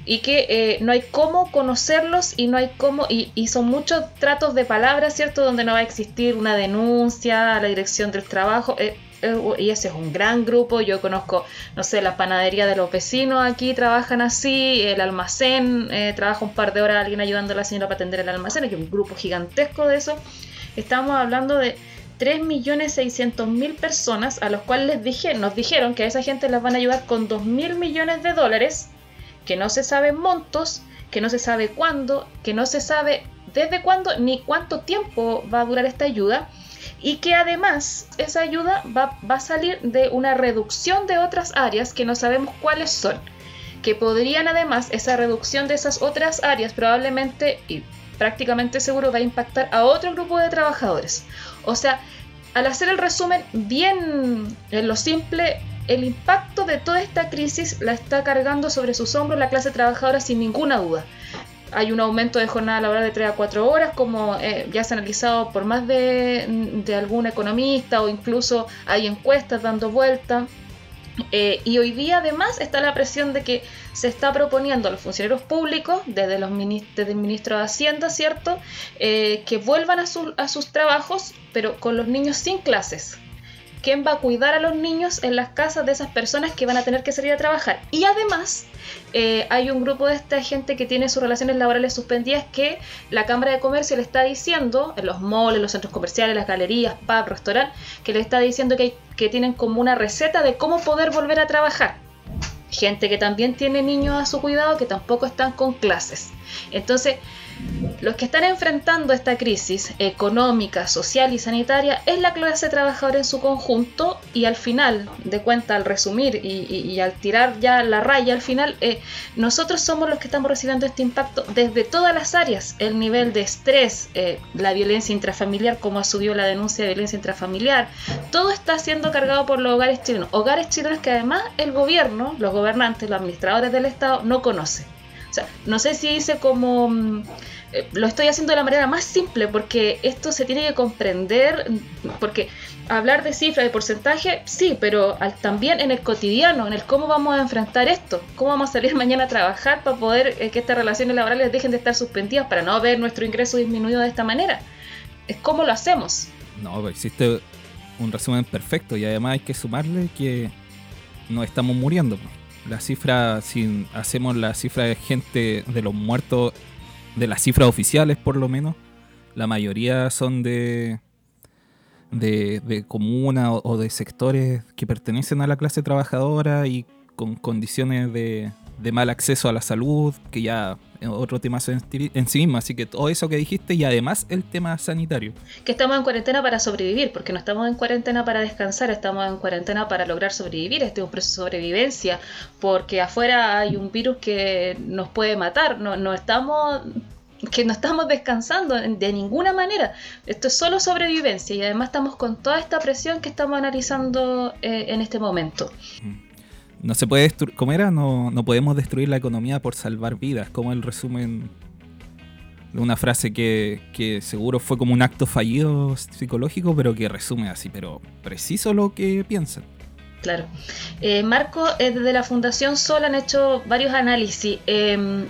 y que eh, no hay cómo conocerlos y no hay cómo, y, son muchos tratos de palabras, ¿cierto? Donde no va a existir una denuncia a la dirección del trabajo. Eh, eh, y ese es un gran grupo, yo conozco, no sé, la panadería de los vecinos aquí trabajan así, el almacén, trabaja un par de horas alguien ayudando a la señora para atender el almacén, hay un grupo gigantesco de eso. Estamos hablando de 3.600.000 personas a los cuales les dije, nos dijeron que a esa gente les van a ayudar con 2.000 millones de dólares, que no se saben montos, que no se sabe cuándo, que no se sabe desde cuándo ni cuánto tiempo va a durar esta ayuda y que además esa ayuda va, va, a salir de una reducción de otras áreas que no sabemos cuáles son, que podrían además esa reducción de esas otras áreas probablemente y prácticamente seguro va a impactar a otro grupo de trabajadores. O sea, al hacer el resumen bien en lo simple, el impacto de toda esta crisis la está cargando sobre sus hombros la clase trabajadora sin ninguna duda hay un aumento de jornada laboral de 3 a 4 horas, como eh, ya se ha analizado por más de, algún economista o incluso hay encuestas dando vuelta. Eh, y hoy día además está la presión de que se está proponiendo a los funcionarios públicos, desde, los desde el ministro de Hacienda, ¿cierto?, eh, que vuelvan a, a sus trabajos, pero con los niños sin clases, quién va a cuidar a los niños en las casas de esas personas que van a tener que salir a trabajar. Y además eh, hay un grupo de esta gente que tiene sus relaciones laborales suspendidas que la Cámara de Comercio le está diciendo, en los malls, los centros comerciales, las galerías, pub, restaurant, que le está diciendo que, que tienen como una receta de cómo poder volver a trabajar. Gente que también tiene niños a su cuidado que tampoco están con clases. Entonces, los que están enfrentando esta crisis económica, social y sanitaria es la clase trabajadora en su conjunto y al final de cuenta, al resumir y, al tirar ya la raya al final, eh, nosotros somos los que estamos recibiendo este impacto desde todas las áreas, el nivel de estrés, eh, la violencia intrafamiliar, como ha subido la denuncia de violencia intrafamiliar, todo está siendo cargado por los hogares chilenos, hogares chilenos que además el gobierno, los gobernantes, los administradores del Estado no conocen. O sea, no sé si dice como... Mm, lo estoy haciendo de la manera más simple porque esto se tiene que comprender, porque hablar de cifras, de porcentaje, sí, pero también en el cotidiano, en el cómo vamos a enfrentar esto, cómo vamos a salir mañana a trabajar para poder eh, que estas relaciones laborales dejen de estar suspendidas, para no ver nuestro ingreso disminuido de esta manera. Es cómo lo hacemos. No, pues, existe un resumen perfecto y además hay que sumarle que no estamos muriendo. La cifra, si hacemos la cifra de gente de los muertos, de las cifras oficiales por lo menos, la mayoría son de, de, de comunas o, de sectores que pertenecen a la clase trabajadora y con condiciones de, de mal acceso a la salud, que ya es otro tema en sí mismo. Así que todo eso que dijiste y además el tema sanitario. Que estamos en cuarentena para sobrevivir, porque no estamos en cuarentena para descansar, estamos en cuarentena para lograr sobrevivir. Este es un proceso de sobrevivencia, porque afuera hay un virus que nos puede matar. No, no estamos que no estamos descansando de ninguna manera. Esto es solo sobrevivencia y además estamos con toda esta presión que estamos analizando eh, en este momento. Mm no se puede destruir, ¿cómo era? No, no podemos destruir la economía por salvar vidas, como el resumen de una frase que, que, seguro fue como un acto fallido psicológico, pero que resume así, pero preciso lo que piensan. Claro. Eh, Marco, desde la Fundación Sol han hecho varios análisis. Em,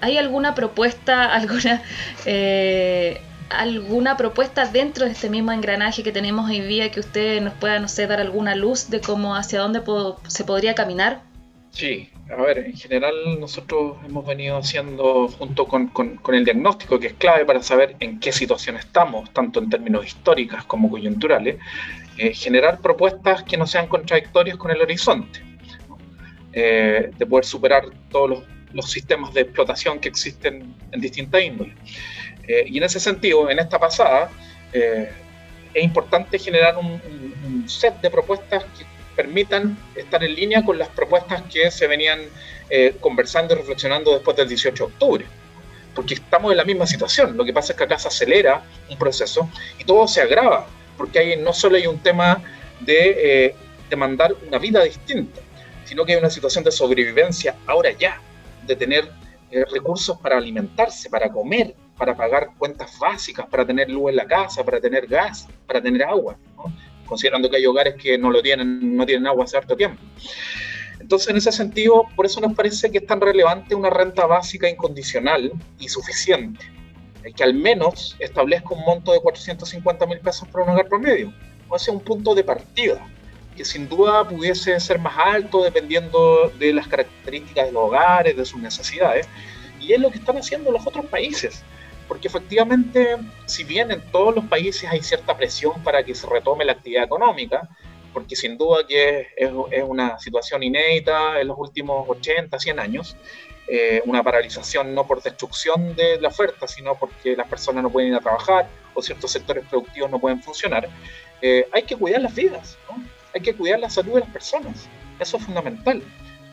¿Hay alguna propuesta, alguna eh, alguna propuesta dentro de este mismo engranaje que tenemos hoy día que usted nos pueda, no sé, dar alguna luz de cómo hacia dónde se podría caminar? Sí, a ver, en general nosotros hemos venido haciendo junto con, el diagnóstico, que es clave para saber en qué situación estamos, tanto en términos históricas como coyunturales, eh, generar propuestas que no sean contradictorias con el horizonte, eh, de poder superar todos los, los sistemas de explotación que existen en distintas índoles. Eh, y en ese sentido, en esta pasada, eh, es importante generar un, set de propuestas que permitan estar en línea con las propuestas que se venían eh, conversando y reflexionando después del 18 de octubre. Porque estamos en la misma situación. Lo que pasa es que acá se acelera un proceso y todo se agrava. Porque hay, no solo hay un tema de demandar una vida distinta, sino que hay una situación de sobrevivencia ahora ya, de tener recursos para alimentarse, para comer, para pagar cuentas básicas, para tener luz en la casa, para tener gas, para tener agua, considerando que hay hogares que no lo tienen, no tienen agua hace harto tiempo. Entonces, en ese sentido, por eso nos parece que es tan relevante una renta básica incondicional y suficiente, que al menos establezca un monto de 450 mil pesos por un hogar promedio, o sea, un punto de partida, que sin duda pudiese ser más alto dependiendo de las características de los hogares, de sus necesidades, y es lo que están haciendo los otros países. Porque efectivamente, si bien en todos los países hay cierta presión para que se retome la actividad económica, porque sin duda que es, una situación inédita en los últimos 80, 100 años, eh, una paralización no por destrucción de la oferta, sino porque las personas no pueden ir a trabajar o ciertos sectores productivos no pueden funcionar, eh, hay que cuidar las vidas, hay que cuidar la salud de las personas. Eso es fundamental.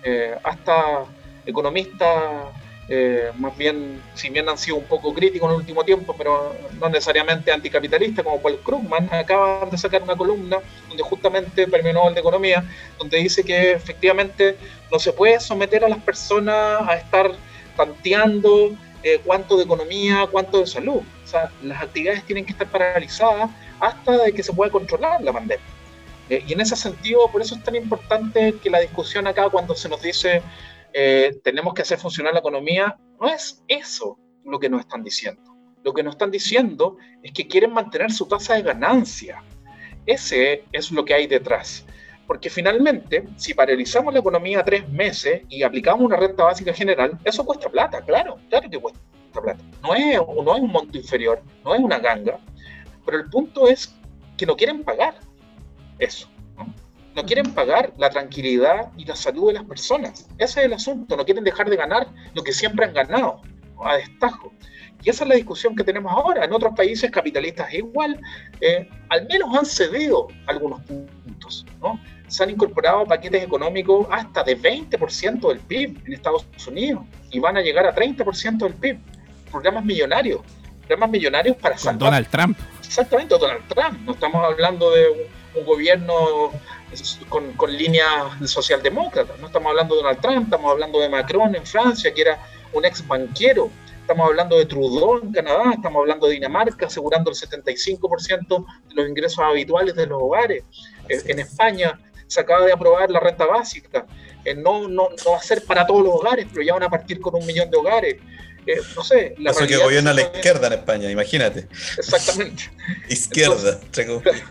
Eh, hasta economistas eh, más bien, si bien han sido un poco críticos en el último tiempo, pero no necesariamente anticapitalistas, como Paul Krugman, acaban de sacar una columna donde justamente, Premio Nobel de Economía, donde dice que efectivamente no se puede someter a las personas a estar tanteando eh, cuánto de economía, cuánto de salud. O sea, las actividades tienen que estar paralizadas hasta de que se pueda controlar la pandemia. Eh, y en ese sentido, por eso es tan importante que la discusión acá, cuando se nos dice eh, tenemos que hacer funcionar la economía, no es eso lo que nos están diciendo. Lo que nos están diciendo es que quieren mantener su tasa de ganancia. Ese es lo que hay detrás. Porque finalmente, si paralizamos la economía tres meses y aplicamos una renta básica general, eso cuesta plata, claro, claro que cuesta plata. No es, no es un monto inferior, no es una ganga, pero el punto es que no quieren pagar eso no quieren pagar la tranquilidad y la salud de las personas. Ese es el asunto, no quieren dejar de ganar lo que siempre han ganado, a destajo. Y esa es la discusión que tenemos ahora. En otros países capitalistas igual, eh, al menos han cedido algunos puntos. ¿no? Se han incorporado paquetes económicos hasta de 20% del PIB en Estados Unidos y van a llegar a 30% del PIB. Programas millonarios. Programas millonarios para Donald Trump. Exactamente, Donald Trump. No estamos hablando de un gobierno con, con líneas socialdemócratas. No estamos hablando de Donald Trump, estamos hablando de Macron en Francia, que era un ex banquero. Estamos hablando de Trudeau en Canadá, estamos hablando de Dinamarca asegurando el 75% de los ingresos habituales de los hogares. Eh, en España se acaba de aprobar la renta básica. Eh, no, no, no va a ser para todos los hogares, pero ya van a partir con un millón de hogares. Eh, no sé. La Eso que gobierna la izquierda en España, imagínate. Exactamente. izquierda. Entonces,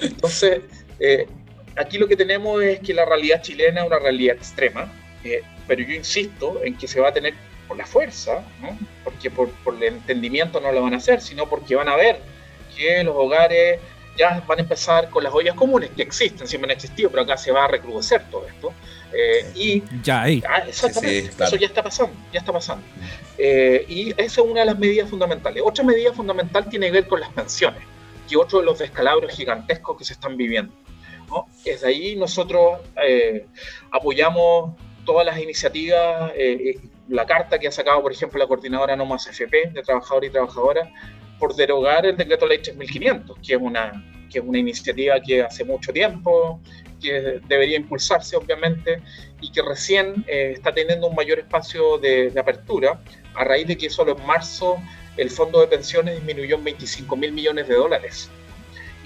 entonces eh, aquí lo que tenemos es que la realidad chilena es una realidad extrema, eh, pero yo insisto en que se va a tener por la fuerza, ¿no? porque por, por, el entendimiento no lo van a hacer, sino porque van a ver que los hogares ya van a empezar con las ollas comunes que existen, siempre han existido, pero acá se va a recrudecer todo esto. Eh, y ya ahí. Ah, exactamente, eso ya está pasando, ya está pasando. Eh, y esa es una de las medidas fundamentales. Otra medida fundamental tiene que ver con las pensiones, que otro de los descalabros gigantescos que se están viviendo. Desde ahí nosotros eh, apoyamos todas las iniciativas, eh, eh, la carta que ha sacado, por ejemplo, la coordinadora No Más FP de trabajadores y trabajadoras por derogar el decreto ley 3500, que es una, que es una iniciativa que hace mucho tiempo, que debería impulsarse obviamente y que recién está teniendo un mayor espacio de, de, apertura. A raíz de que solo en marzo el fondo de pensiones disminuyó en 25 mil millones de dólares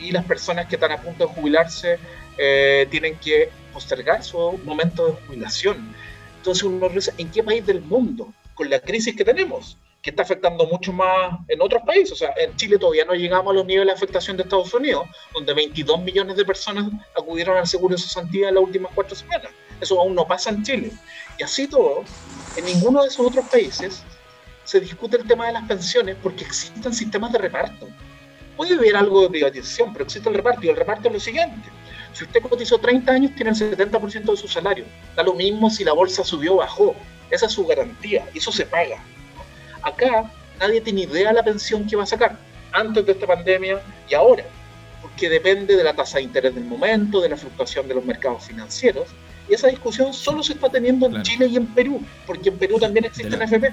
y las personas que están a punto de jubilarse eh, tienen que postergar su momento de jubilación. Entonces uno dice, ¿en qué país del mundo, con la crisis que tenemos, que está afectando mucho más en otros países? O sea, en Chile todavía no llegamos a los niveles de afectación de Estados Unidos, donde 22 millones de personas acudieron al seguro de cesantía en las últimas cuatro semanas. Eso aún no pasa en Chile. Y así todo, en ninguno de esos otros países se discute el tema de las pensiones porque existen sistemas de reparto puede haber algo de privatización, pero existe el reparto y el reparto es lo siguiente. Si usted cotizó 30 años, tiene el 70% de su salario. Da lo mismo si la bolsa subió o bajó. Esa es su garantía eso se paga. Acá nadie tiene idea de la pensión que va a sacar antes de esta pandemia y ahora, porque depende de la tasa de interés del momento, de la fluctuación de los mercados financieros. Y esa discusión solo se está teniendo en Chile y en Perú, porque en Perú también existe la, FP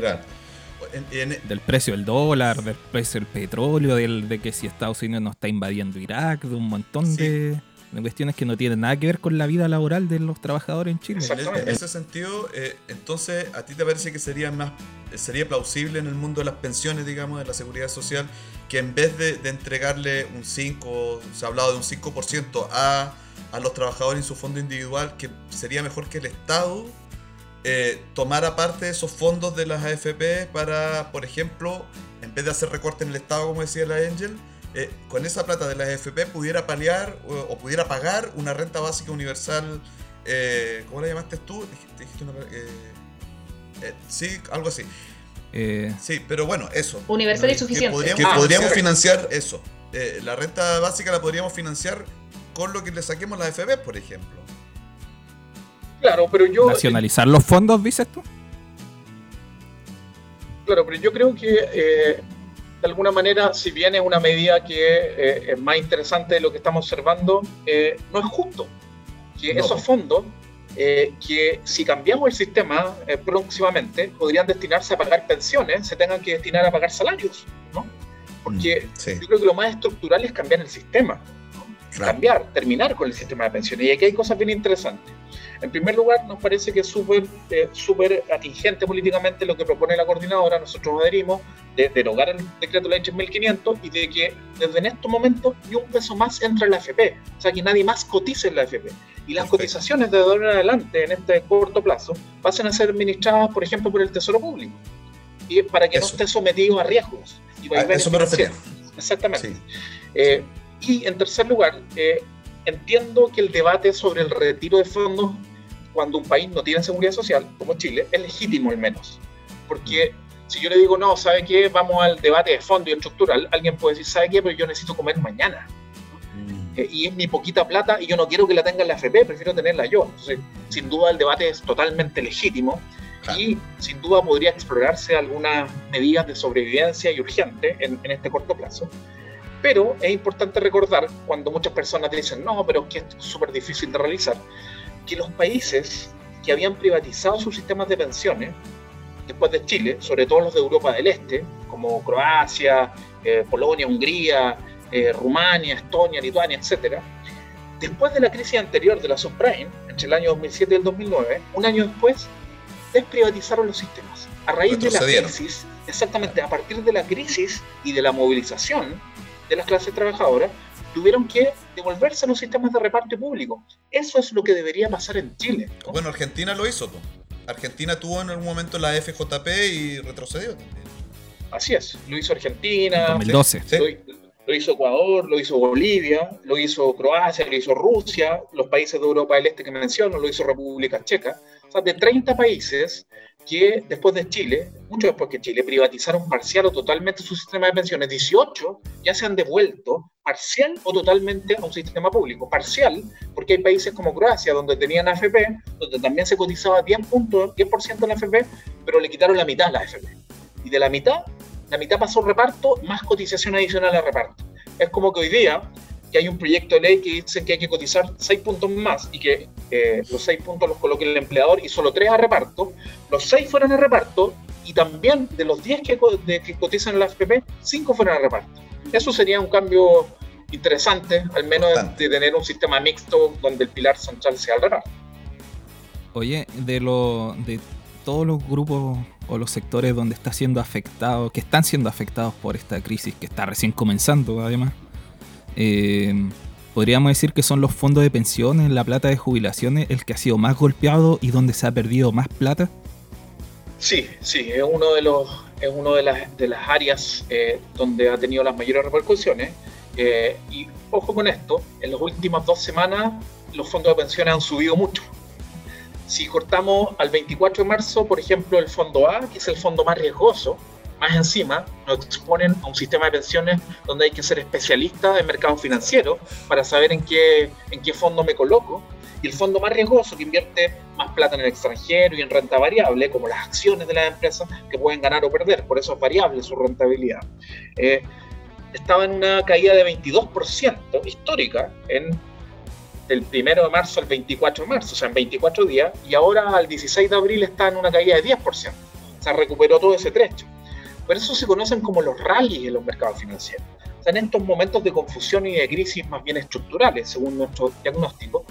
del precio del dólar, del precio del petróleo, del, de que si Estados Unidos no está invadiendo Irak, de un montón de, cuestiones que no tienen nada que ver con la vida laboral de los trabajadores en Chile. En ese sentido, eh, entonces, ¿a ti te parece que sería más sería plausible en el mundo de las pensiones, digamos, de la seguridad social, que en vez de, entregarle un 5, se ha hablado de un 5% a, a los trabajadores en su fondo individual, que sería mejor que el Estado eh, tomar aparte esos fondos de las AFP para, por ejemplo, en vez de hacer recortes en el Estado, como decía la Angel, eh, con esa plata de las AFP pudiera paliar o, pudiera pagar una renta básica universal, eh, ¿cómo la llamaste tú? Dijiste una, sí, algo así. Eh, sí, pero bueno, eso. Universal y suficiente. Que, podríamos, financiar eso. Eh, la renta básica la podríamos financiar con lo que le saquemos la FB, por ejemplo. Claro, pero yo. ¿Nacionalizar los fondos, dices tú? Claro, pero yo creo que eh, de alguna manera, si bien es una medida que eh, es más interesante de lo que estamos observando, eh, no es justo que esos fondos, que si cambiamos el sistema próximamente, podrían destinarse a pagar pensiones, se tengan que destinar a pagar salarios, ¿no? Porque mm, yo creo que lo más estructural es cambiar el sistema, cambiar, terminar con el sistema de pensiones. Y aquí hay cosas bien interesantes. En primer lugar, nos parece que es súper eh, atingente políticamente lo que propone la coordinadora. Nosotros adherimos de derogar el decreto de ley 1500 y de que desde en estos momentos ni un peso más entra en la AFP. O sea, que nadie más cotice en la AFP. Y las cotizaciones de ahora en adelante, en este corto plazo, pasen a ser administradas, por ejemplo, por el Tesoro Público. Y para que no esté sometido a riesgos. Y a eso me refiero. Exactamente. Eh, y en tercer lugar, eh, entiendo que el debate sobre el retiro de fondos cuando un país no tiene seguridad social, como Chile, es legítimo al menos. Porque si yo le digo, no, ¿sabe qué? Vamos al debate de fondo y estructural, alguien puede decir, ¿sabe qué? Pero yo necesito comer mañana. Mm. Eh, y es mi poquita plata y yo no quiero que la tenga en la FP, prefiero tenerla yo. Entonces, sin duda el debate es totalmente legítimo y sin duda podría explorarse algunas medidas de sobrevivencia y urgente en, en este corto plazo. Pero es importante recordar, cuando muchas personas dicen, no, pero es que esto es súper difícil de realizar, que los países que habían privatizado sus sistemas de pensiones, después de Chile, sobre todo los de Europa del Este, como Croacia, eh, Polonia, Hungría, eh, Rumania, Estonia, Lituania, etc., después de la crisis anterior de la subprime, entre el año 2007 y el 2009, un año después, desprivatizaron los sistemas. A raíz de la crisis, exactamente, a partir de la crisis y de la movilización de las clases trabajadoras, tuvieron que devolverse a los sistemas de reparto público. Eso es lo que debería pasar en Chile. Bueno, Argentina lo hizo. Argentina tuvo en algún momento la FJP y retrocedió también. Así es, lo hizo Argentina, 2012. Lo, hizo Ecuador, lo hizo Bolivia, lo hizo Croacia, lo hizo Rusia, los países de Europa del Este que menciono, lo hizo República Checa. O sea, de 30 países, que después de Chile, mucho después que Chile, privatizaron parcial o totalmente su sistema de pensiones. 18 ya se han devuelto parcial o totalmente a un sistema público. Parcial, porque hay países como Croacia, donde tenían AFP, donde también se cotizaba 10 puntos, 10% en la AFP, pero le quitaron la mitad a la AFP. Y de la mitad, la mitad pasó reparto, más cotización adicional a reparto. Es como que hoy día que hay un proyecto de ley que dice que hay que cotizar seis puntos más y que eh, los seis puntos los coloque el empleador y solo tres a reparto, los seis fueron a reparto y también de los 10 que, que cotizan en la FPP, cinco fueron a reparto. Eso sería un cambio interesante, al menos de tener un sistema mixto donde el pilar central sea el reparto. Oye, de, lo, de todos los grupos o los sectores donde está siendo afectado, que están siendo afectados por esta crisis que está recién comenzando además, eh, podríamos decir que son los fondos de pensiones, la plata de jubilaciones, el que ha sido más golpeado y donde se ha perdido más plata. Sí, sí, es uno de los es uno de las, de las áreas eh, donde ha tenido las mayores repercusiones. Eh, y ojo con esto, en las últimas dos semanas los fondos de pensiones han subido mucho. Si cortamos al 24 de marzo, por ejemplo, el fondo A, que es el fondo más riesgoso, más encima nos exponen a un sistema de pensiones donde hay que ser especialista en mercado financiero para saber en qué, en qué fondo me coloco. Y el fondo más riesgoso que invierte más plata en el extranjero y en renta variable, como las acciones de las empresas que pueden ganar o perder, por eso es variable su rentabilidad. Eh, estaba en una caída de 22% histórica en del 1 de marzo al 24 de marzo, o sea, en 24 días, y ahora al 16 de abril está en una caída de 10%. Se recuperó todo ese trecho. Por eso se conocen como los rallies en los mercados financieros. O sea, en estos momentos de confusión y de crisis más bien estructurales, según nuestro diagnóstico,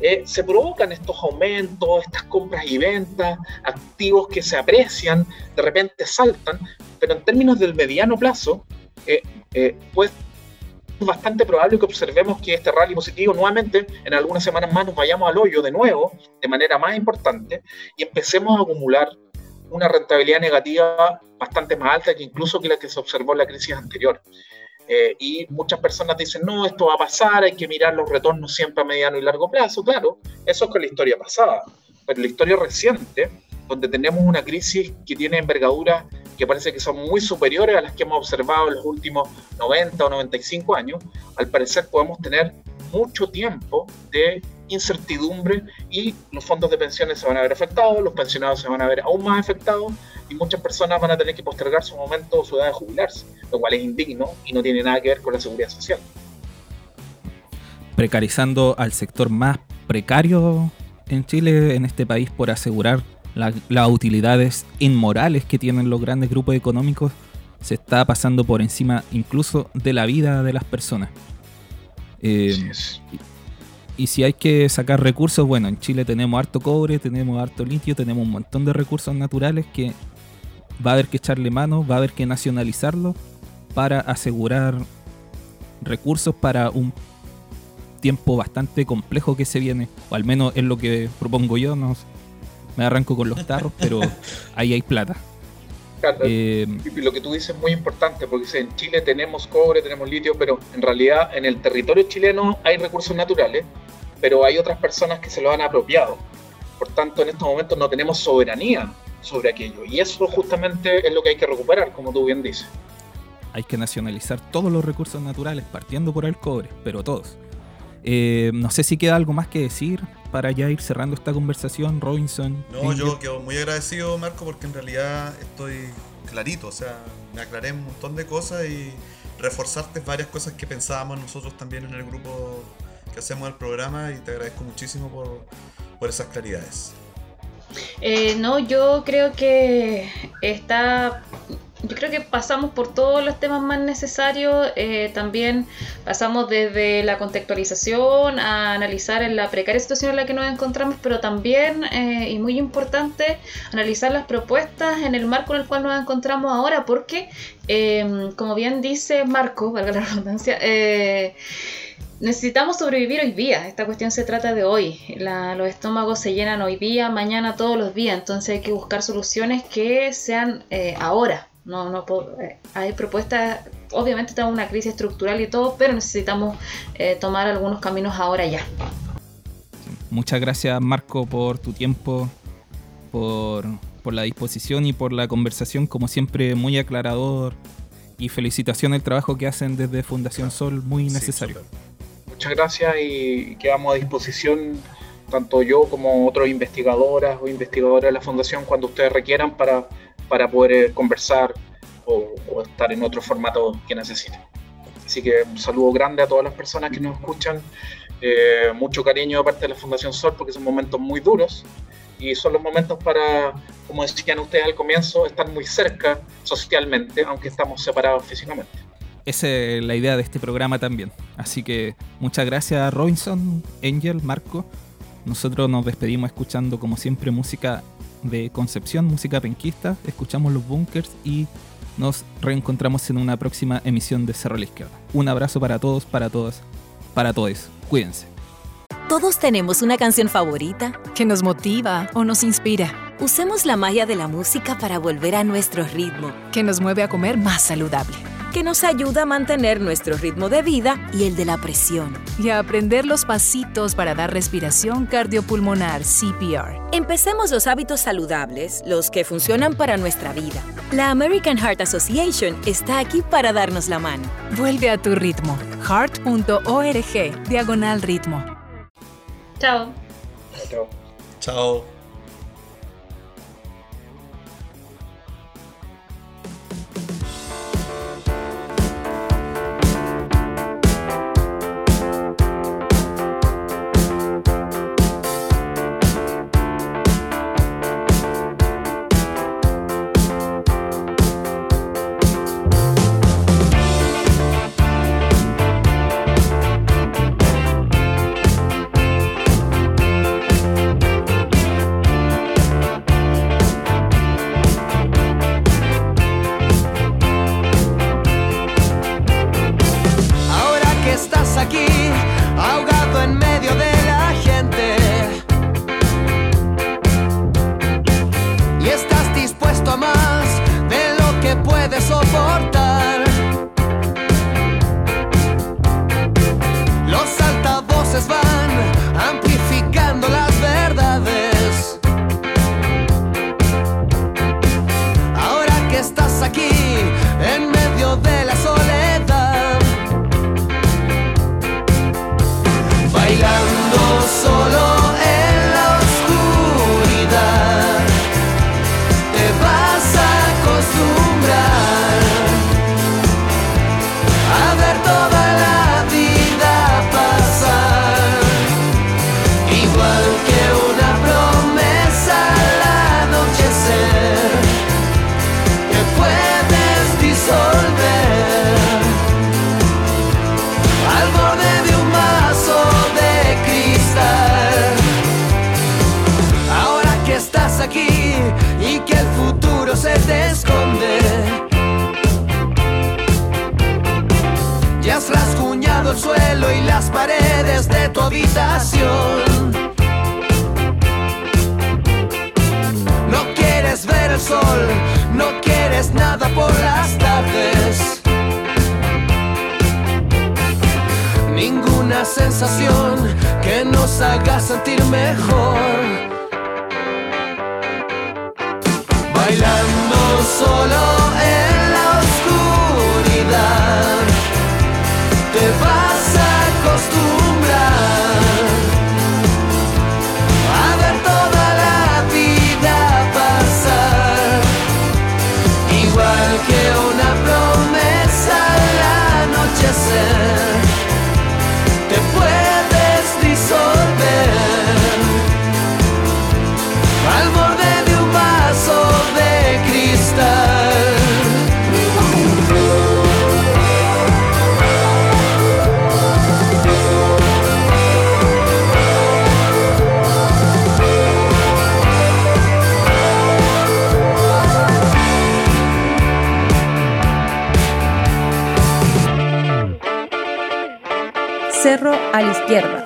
eh, se provocan estos aumentos, estas compras y ventas, activos que se aprecian, de repente saltan, pero en términos del mediano plazo, eh, eh, pues es bastante probable que observemos que este rally positivo nuevamente en algunas semanas más nos vayamos al hoyo de nuevo de manera más importante y empecemos a acumular una rentabilidad negativa bastante más alta que incluso que la que se observó en la crisis anterior. Eh, y muchas personas dicen, no, esto va a pasar, hay que mirar los retornos siempre a mediano y largo plazo. Claro, eso es con la historia pasada. Pero la historia reciente, donde tenemos una crisis que tiene envergadura que parece que son muy superiores a las que hemos observado en los últimos 90 o 95 años, al parecer podemos tener mucho tiempo de incertidumbre y los fondos de pensiones se van a ver afectados, los pensionados se van a ver aún más afectados y muchas personas van a tener que postergar su momento o su edad de jubilarse, lo cual es indigno y no tiene nada que ver con la seguridad social. Precarizando al sector más precario en Chile, en este país, por asegurar las utilidades inmorales que tienen los grandes grupos económicos, se está pasando por encima incluso de la vida de las personas. Eh, y si hay que sacar recursos, bueno, en Chile tenemos harto cobre, tenemos harto litio, tenemos un montón de recursos naturales que va a haber que echarle mano, va a haber que nacionalizarlo para asegurar recursos para un tiempo bastante complejo que se viene, o al menos es lo que propongo yo, no me arranco con los tarros, pero ahí hay plata. Eh, lo que tú dices es muy importante, porque en Chile tenemos cobre, tenemos litio, pero en realidad en el territorio chileno hay recursos naturales, pero hay otras personas que se lo han apropiado. Por tanto, en estos momentos no tenemos soberanía sobre aquello. Y eso justamente es lo que hay que recuperar, como tú bien dices. Hay que nacionalizar todos los recursos naturales, partiendo por el cobre, pero todos. Eh, no sé si queda algo más que decir para ya ir cerrando esta conversación, Robinson. No, yo quedo muy agradecido, Marco, porque en realidad estoy clarito, o sea, me aclaré un montón de cosas y reforzarte varias cosas que pensábamos nosotros también en el grupo que hacemos el programa y te agradezco muchísimo por, por esas claridades. Eh, no, yo creo que está yo creo que pasamos por todos los temas más necesarios, eh, también pasamos desde la contextualización a analizar en la precaria situación en la que nos encontramos, pero también, eh, y muy importante, analizar las propuestas en el marco en el cual nos encontramos ahora, porque, eh, como bien dice Marco, valga la redundancia, necesitamos sobrevivir hoy día. Esta cuestión se trata de hoy. los estómagos se llenan hoy día, mañana, todos los días. Entonces hay que buscar soluciones que sean ahora. No, no eh, hay propuestas, obviamente tenemos una crisis estructural y todo, pero necesitamos eh, tomar algunos caminos ahora ya. Muchas gracias Marco por tu tiempo, por, la disposición y por la conversación, como siempre muy aclarador y felicitación el trabajo que hacen desde Fundación Sol, muy necesario. Muchas gracias y quedamos a disposición tanto yo como otros investigadoras o investigadores de la Fundación cuando ustedes requieran para para poder eh, conversar o, estar en otro formato que necesiten. Así que un saludo grande a todas las personas que nos escuchan. Eh, mucho cariño de parte de la Fundación Sol porque son momentos muy duros y son los momentos para, como decían ustedes al comienzo, estar muy cerca socialmente, aunque estamos separados físicamente. Esa es la idea de este programa también. Así que muchas gracias Robinson, Angel, Marco. Nosotros nos despedimos escuchando como siempre música de Concepción, música penquista. Escuchamos los bunkers y nos reencontramos en una próxima emisión de Cerro a la Izquierda. Un abrazo para todos, para todas, para todos. Cuídense. Todos tenemos una canción favorita que nos motiva o nos inspira. Usemos la magia de la música para volver a nuestro ritmo, que nos mueve a comer más saludable que nos ayuda a mantener nuestro ritmo de vida y el de la presión. Y a aprender los pasitos para dar respiración cardiopulmonar CPR. Empecemos los hábitos saludables, los que funcionan para nuestra vida. La American Heart Association está aquí para darnos la mano. Vuelve a tu ritmo. heart.org, diagonal ritmo. Chao. Chao. Chao. Igual a la izquierda,